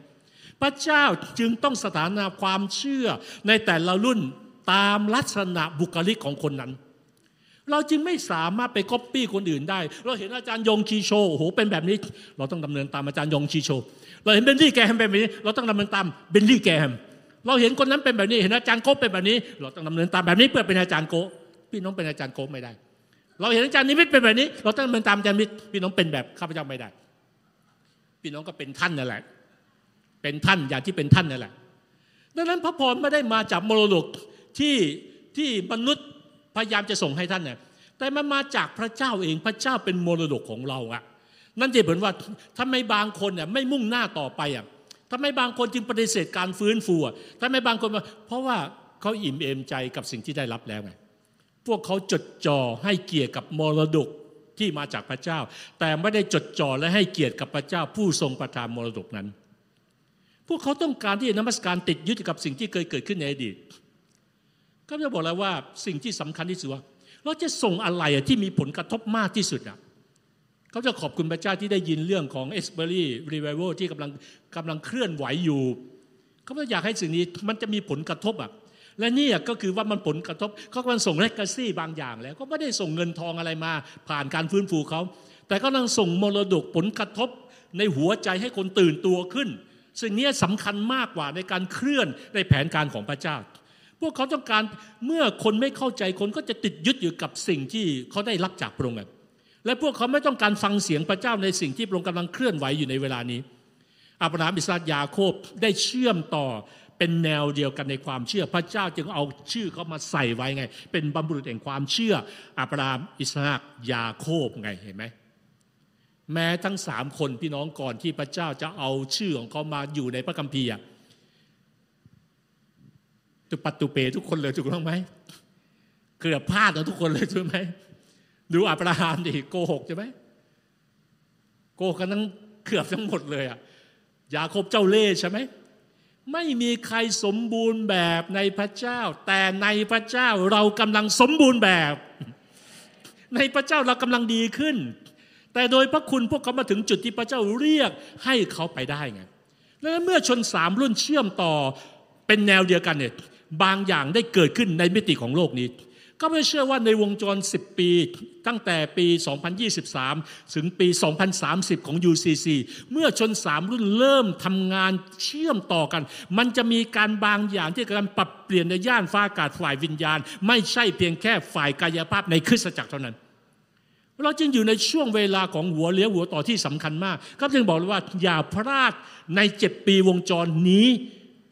พระเจ้าจึงต้องสถาปนาความเชื่อในแต่ละรุ่นตามลักษณะบุคลิกของคนนั้น เราจึงไม่สามารถไปก๊อปปี้คนอื่นได้ เราเห็นอาจารย์ยองกีโชโอ้โหเป็นแบบนี้ เราต้องดำเนินตามอาจารย์ยองกีโช เราเห็นบิลลี่ เกรแฮมเป็นแบบนี้ เราต้องดำเนินตามบิลลี่ เกรแฮมเราเห็นคนนั้นเป็นแบบนี้ เห็นอาจารย์โกเป็นแบบนี้ เราต้องดำเนินตามแบบนี้เพื่อเป็นอาจารย์โกพี่น้องเป็นอาจารย์โกไม่ได้ เราเห็นอาจารย์นิมิตเป็นแบบนี้ เราต้องดำเนินตามอาจารย์นิมิตพี่น้องเป็นแบบข้าพเจ้าไม่ได้ พี่น้องก็เป็นท่านนั่นแหละ เป็นท่านอย่างที่เป็นท่านนั่นแหละ ดังนั้นพระพรไม่ได้มาจากมรดกที่ที่มนุษย์ พยายามจะส่งให้ท่านเนี่ยแต่มันมาจากพระเจ้าเองพระเจ้าเป็นมรดกของเราอะนั่นจะเหมือนว่าทำไมบางคนเนี่ยไม่มุ่งหน้าต่อไปอะทำไมบางคนจึงปฏิเสธการฟื้นฟูอะทำไมบางคนเพราะว่าเขาอิ่มเอมใจกับสิ่งที่ได้รับแล้วไงพวกเขาจดจ่อให้เกียรติกับมรดกที่มาจากพระเจ้า แต่ไม่ได้จดจ่อและให้เกียรติกับพระเจ้า ผู้ทรงประทานมรดกนั้น พวกเขาต้องการที่จะนมัสการติดยึดกับสิ่งที่เคยเกิดขึ้นในอดีต ก็จะบอกแล้วว่าสิ่งที่สำคัญที่สุดว่า เราจะส่งอะไรที่มีผลกระทบมากที่สุดอะเขาจะขอบคุณพระเจ้าที่ได้ยินเรื่องของเอสเบอรี่รีไวโวที่กำลังกำลังเคลื่อนไหวอยู่เขาจะอยากให้สิ่งนี้มันจะมีผลกระทบอะและนี่ก็คือว่ามันผลกระทบเขากำลังส่งเลกาซี่บางอย่างแล้ว ก็ไม่ได้ส่งเงินทองอะไรมา ผ่านการฟื้นฟูเขา แต่ก็กำลังส่งมรดกผลกระทบในหัวใจให้คนตื่นตัวขึ้น สิ่งนี้สำคัญมากกว่าในการเคลื่อนในแผนการของพระเจ้า พวกเขาต้องการเมื่อคนไม่เข้าใจคนก็จะติดยึดอยู่กับสิ่งที่เขาได้รับจากพระองค์และพวกเขาไม่ต้องการฟังเสียงพระเจ้าในสิ่งที่พระองค์กำลังเคลื่อนไหวอยู่ในเวลานี้อับราฮัมอิสราอยาโคบได้เชื่อมต่อเป็นแนวเดียวกันในความเชื่อ พระเจ้าจึงเอาชื่อเขามาใส่ไว้ไง เป็นบรรบุรุษแห่งความเชื่ออับราฮัมอิสรายาโคบไงเห็นไหมแม้ทั้งสามคนพี่น้องก่อนที่พระเจ้าจะเอาชื่อของเขามาอยู่ในพระคัมภีร์ ตุปัตตุเปทุกคนเลยถูกต้องไหมเกือบพลาดแล้วทุกคนเลยถูกไหมดูอับราฮัมดิโกหกใช่ไหมโกหกกันทั้งเกือบทั้งหมดเลยอะยาโคบเจ้าเล่ใช่ไหมไม่มีใครสมบูรณ์แบบในพระเจ้า แต่ในพระเจ้าเรากำลังสมบูรณ์แบบ ในพระเจ้าเรากำลังดีขึ้น แต่โดยพระคุณพวกเขามาถึงจุดที่พระเจ้าเรียกให้เขาไปได้ไงแล้วเมื่อชนสามรุ่นเชื่อมต่อเป็นแนวเดียวกันเนี่ย บางอย่างได้เกิดขึ้นในมิติของโลกนี้ ก็ไม่เชื่อว่าในวงจร 10 ปี ตั้งแต่ปี 2023 ถึงปี 2030 ของ UCC เมื่อชนสามรุ่นเริ่มทำงานเชื่อมต่อกัน มันจะมีการบางอย่างที่กำลังปรับเปลี่ยนในย่านฟ้าอากาศฝ่ายวิญญาณ ไม่ใช่เพียงแค่ฝ่ายกายภาพในคริสตจักรเท่านั้นเราจึงอยู่ในช่วงเวลาของหัวเลี้ยวหัวต่อที่สำคัญมากก็จึงบอกเลยว่าอย่าพลาดในเจ็ดปีวงจรนี้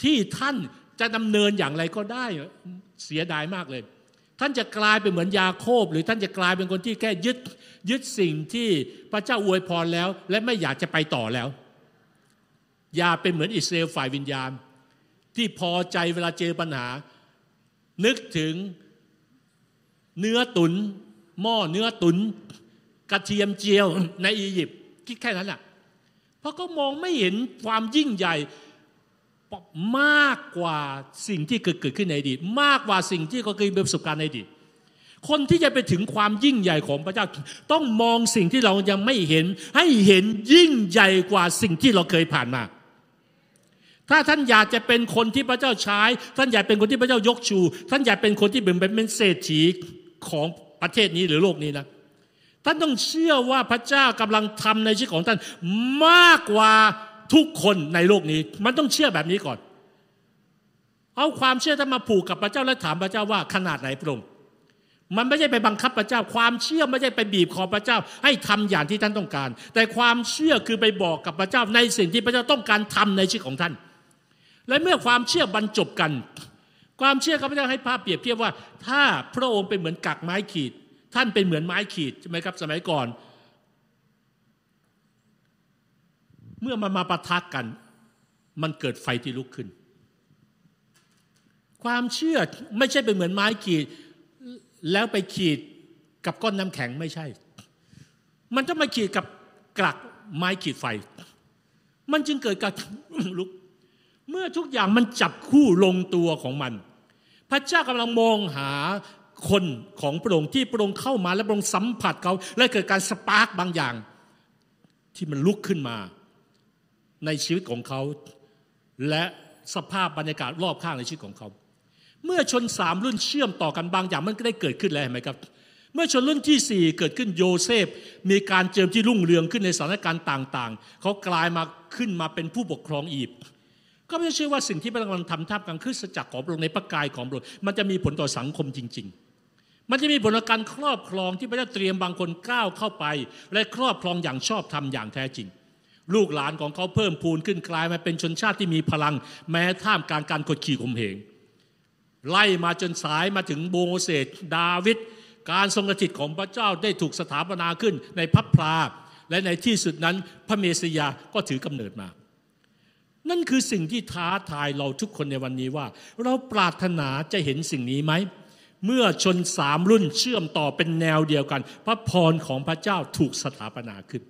ที่ท่าน จะดำเนินอย่างไรก็ได้เสียดายมากเลย ท่านจะกลายเป็นเหมือนยาโคบ หรือท่านจะกลายเป็นคนที่แค่ยึดยึดสิ่งที่พระเจ้าอวยพรแล้ว และไม่อยากจะไปต่อแล้ว อย่าเป็นเหมือนอิสราเอลฝ่ายวิญญาณ ที่พอใจเวลาเจอปัญหา นึกถึงเนื้อตุนหม้อเนื้อตุนกระเทียมเจียวในอียิปต์คิดแค่นั้นแหละเพราะเขามองไม่เห็นความยิ่งใหญ่ มากกว่าสิ่งที่เกิดขึ้นในอดีตมากกว่าสิ่งที่เขาเคยมีประสบการณ์ในอดีตคนที่จะไปถึงความยิ่งใหญ่ของพระเจ้า ต้องมองสิ่งที่เรายังไม่เห็น ให้เห็นยิ่งใหญ่กว่าสิ่งที่เราเคยผ่านมา ถ้าท่านอยากจะเป็นคนที่พระเจ้าใช้ ท่านอยากเป็นคนที่พระเจ้ายกชู ท่านอยากเป็นคนที่เป็นเป็นเศรษฐีของประเทศนี้หรือโลกนี้นะท่านต้องเชื่อว่าพระเจ้ากำลังทำในชีวิตของท่านมากกว่า ทุกคนในโลกนี้ มันต้องเชื่อแบบนี้ก่อน เอาความเชื่อท่านมาผูกกับพระเจ้าและถามพระเจ้าว่าขนาดไหนพระองค์มันไม่ใช่ไปบังคับพระเจ้า ความเชื่อไม่ใช่ไปบีบคอพระเจ้า ให้ทำอย่างที่ท่านต้องการ แต่ความเชื่อคือไปบอกกับพระเจ้าในสิ่งที่พระเจ้าต้องการทำในชีวิตของท่าน และเมื่อความเชื่อบรรจบกัน ความเชื่อข้าพเจ้าให้ภาพเปรียบเทียบว่า ถ้าพระองค์เป็นเหมือนกักไม้ขีด ท่านเป็นเหมือนไม้ขีดใช่ไหมครับ สมัยก่อน เมื่อมันมาปะทะกกัน มันเกิดไฟที่ลุกขึ้น ความเชื่อไม่ใช่เป็นเหมือนไม้ขีด แล้วไปขีดกับก้อนน้ำแข็งไม่ใช่ มันต้องมาขีดกับกลักไม้ขีดไฟ มันจึงเกิดการลุก เมื่อทุกอย่างมันจับคู่ลงตัวของมัน พระเจ้ากำลังมองหาคนของพระองค์ที่พระองค์เข้ามาและพระองค์สัมผัสเขา และเกิดการ spark บางอย่าง ที่มันลุกขึ้นมา ในชีวิตของเขา และสภาพบรรยากาศรอบข้างในชีวิตของเขา เมื่อชนสามรุ่นเชื่อมต่อกันบางอย่างมันก็ได้เกิดขึ้นแล้วเห็นไหมครับ เมื่อชนรุ่นที่สี่เกิดขึ้นโยเซฟ มีการเจิมที่รุ่งเรืองขึ้นในสถานการณ์ต่างๆ เขากลายมาขึ้นมาเป็นผู้ปกครองอียิปต์ก็ไม่เชื่อว่าสิ่งที่พระองค์ทำท่ามกลางคริสตจักรของพระองค์ในพระกายของพระองค์มันจะมีผลต่อสังคมจริง ๆ มันจะมีผลการครอบครองที่พระเจ้าเตรียมบางคนก้าวเข้าไป และครอบครองอย่างชอบธรรมอย่างแท้จริง ลูกหลานของเขาเพิ่มพูนขึ้นกลายมาเป็นชนชาติที่มีพลัง แม้ท่ามกลางการกดขี่ข่มเหงไล่มาจนสายมาถึงโบเสตดาวิดการทรงกฐิตของพระเจ้าได้ถูกสถาปนาขึ้นในพับพลา และในที่สุดนั้นพระเมสยาก็ถือกำเนิดมา นั่นคือสิ่งที่ท้าทายเราทุกคนในวันนี้ว่า เราปรารถนาจะเห็นสิ่งนี้ไหม เมื่อชนสามรุ่นเชื่อมต่อเป็นแนวเดียวกัน พระพรของพระเจ้าถูกสถาปนาขึ้น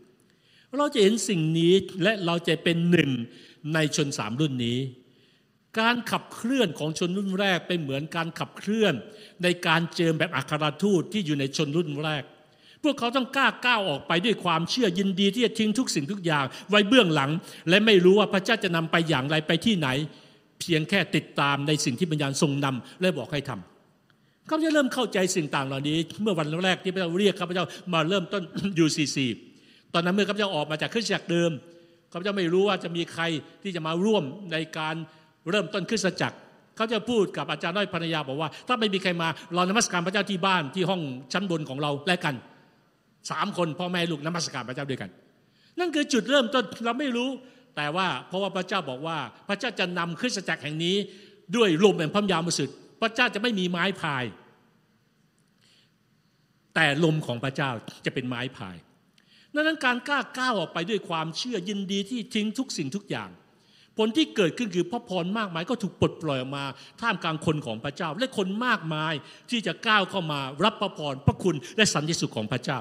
เราจะเห็นสิ่งนี้และเราจะเป็นหนึ่งในชนสามรุ่นนี้ การขับเคลื่อนของชนรุ่นแรกเป็นเหมือนการขับเคลื่อน ในการเจิมแบบอัครทูตที่อยู่ในชนรุ่นแรก พวกเขาต้องกล้าก้าวออกไปด้วยความเชื่อยินดีที่จะทิ้งทุกสิ่งทุกอย่างไว้เบื้องหลัง และไม่รู้ว่าพระเจ้าจะนำไปอย่างไรไปที่ไหน เพียงแค่ติดตามในสิ่งที่ปัญญาทรงนำและบอกให้ทำเขาจะเริ่มเข้าใจสิ่งต่างเหล่านี้ เมื่อวันแรกที่พระเจ้าเรียกข้าพเจ้ามาเริ่มต้นยูซีซี ตอนนั้นเมื่อข้าพเจ้าออกมาจากคริสตจักรเดิมข้าพเจ้าไม่รู้ว่าจะมีใครที่จะมาร่วมในการเริ่มต้นคริสตจักรเขาจะพูดกับอาจารย์น้อยภรรยาบอกว่า ถ้าไม่มีใครมาเรานมัสการพระเจ้าที่บ้านที่ห้องชั้นบนของเราและกันสามคนพ่อแม่ลูกนมัสการพระเจ้าด้วยกัน นั่นคือจุดเริ่มต้นเราไม่รู้ แต่ว่าเพราะว่าพระเจ้าบอกว่า พระเจ้าจะนำคริสตจักรแห่งนี้ ด้วยลมแห่งพระยามสุดพระเจ้าจะไม่มีไม้พาย แต่ลมของพระเจ้าจะเป็นไม้พาย ดังนั้นการกล้าก้าวออกไปด้วยความเชื่อยินดีที่ทิ้งทุกสิ่งทุกอย่าง ผลที่เกิดขึ้นคือพระพรมากมายก็ถูกปลดปล่อยออกมาท่ามกลางคนของพระเจ้า และคนมากมายที่จะก้าวเข้ามารับพระพรพระคุณและสันติสุขของพระเจ้า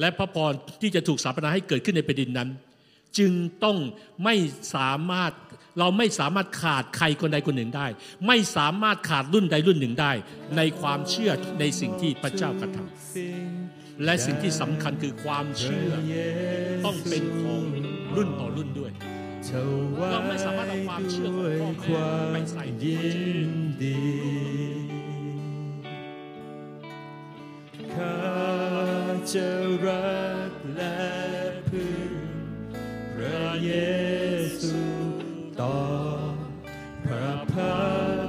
และพระพรที่จะถูกสถาปนาให้เกิดขึ้นในแผ่นดินนั้น จึงต้องไม่สามารถเราไม่สามารถขาดใครคนใดคนหนึ่งได้ ไม่สามารถขาดรุ่นใดรุ่นหนึ่งได้ ในความเชื่อในสิ่งที่พระเจ้ากระทำ และสิ่งที่สำคัญคือความเชื่อ ต้องเป็นของรุ่นต่อรุ่นด้วย เราไม่สามารถเอาความเชื่อของพ่อแม่ไปใส่ยินดีข้าจะรักและพึ่งพระเยซูต่อพระพัก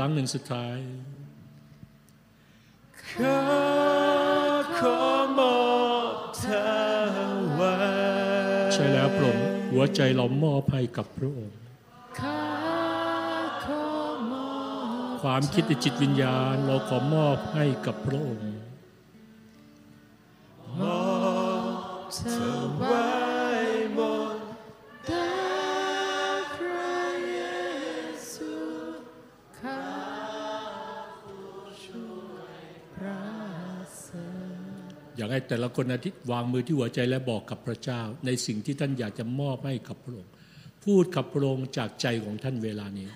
รั้งหนึ่งสุดท้ายข้าขอมอบถวายใช่แล้วพระองค์หัวใจเรามอบให้กับพระองค์ข้าขอมอบความคิดในจิตวิญญาณเราขอมอบให้กับพระองค์มอบถวาย แต่ละคนอาทิตย์วางมือที่หัวใจและบอกกับพระเจ้า ในสิ่งที่ท่านอยากจะมอบให้กับพระองค์พูดกับพระองค์จากใจของท่านเวลานี้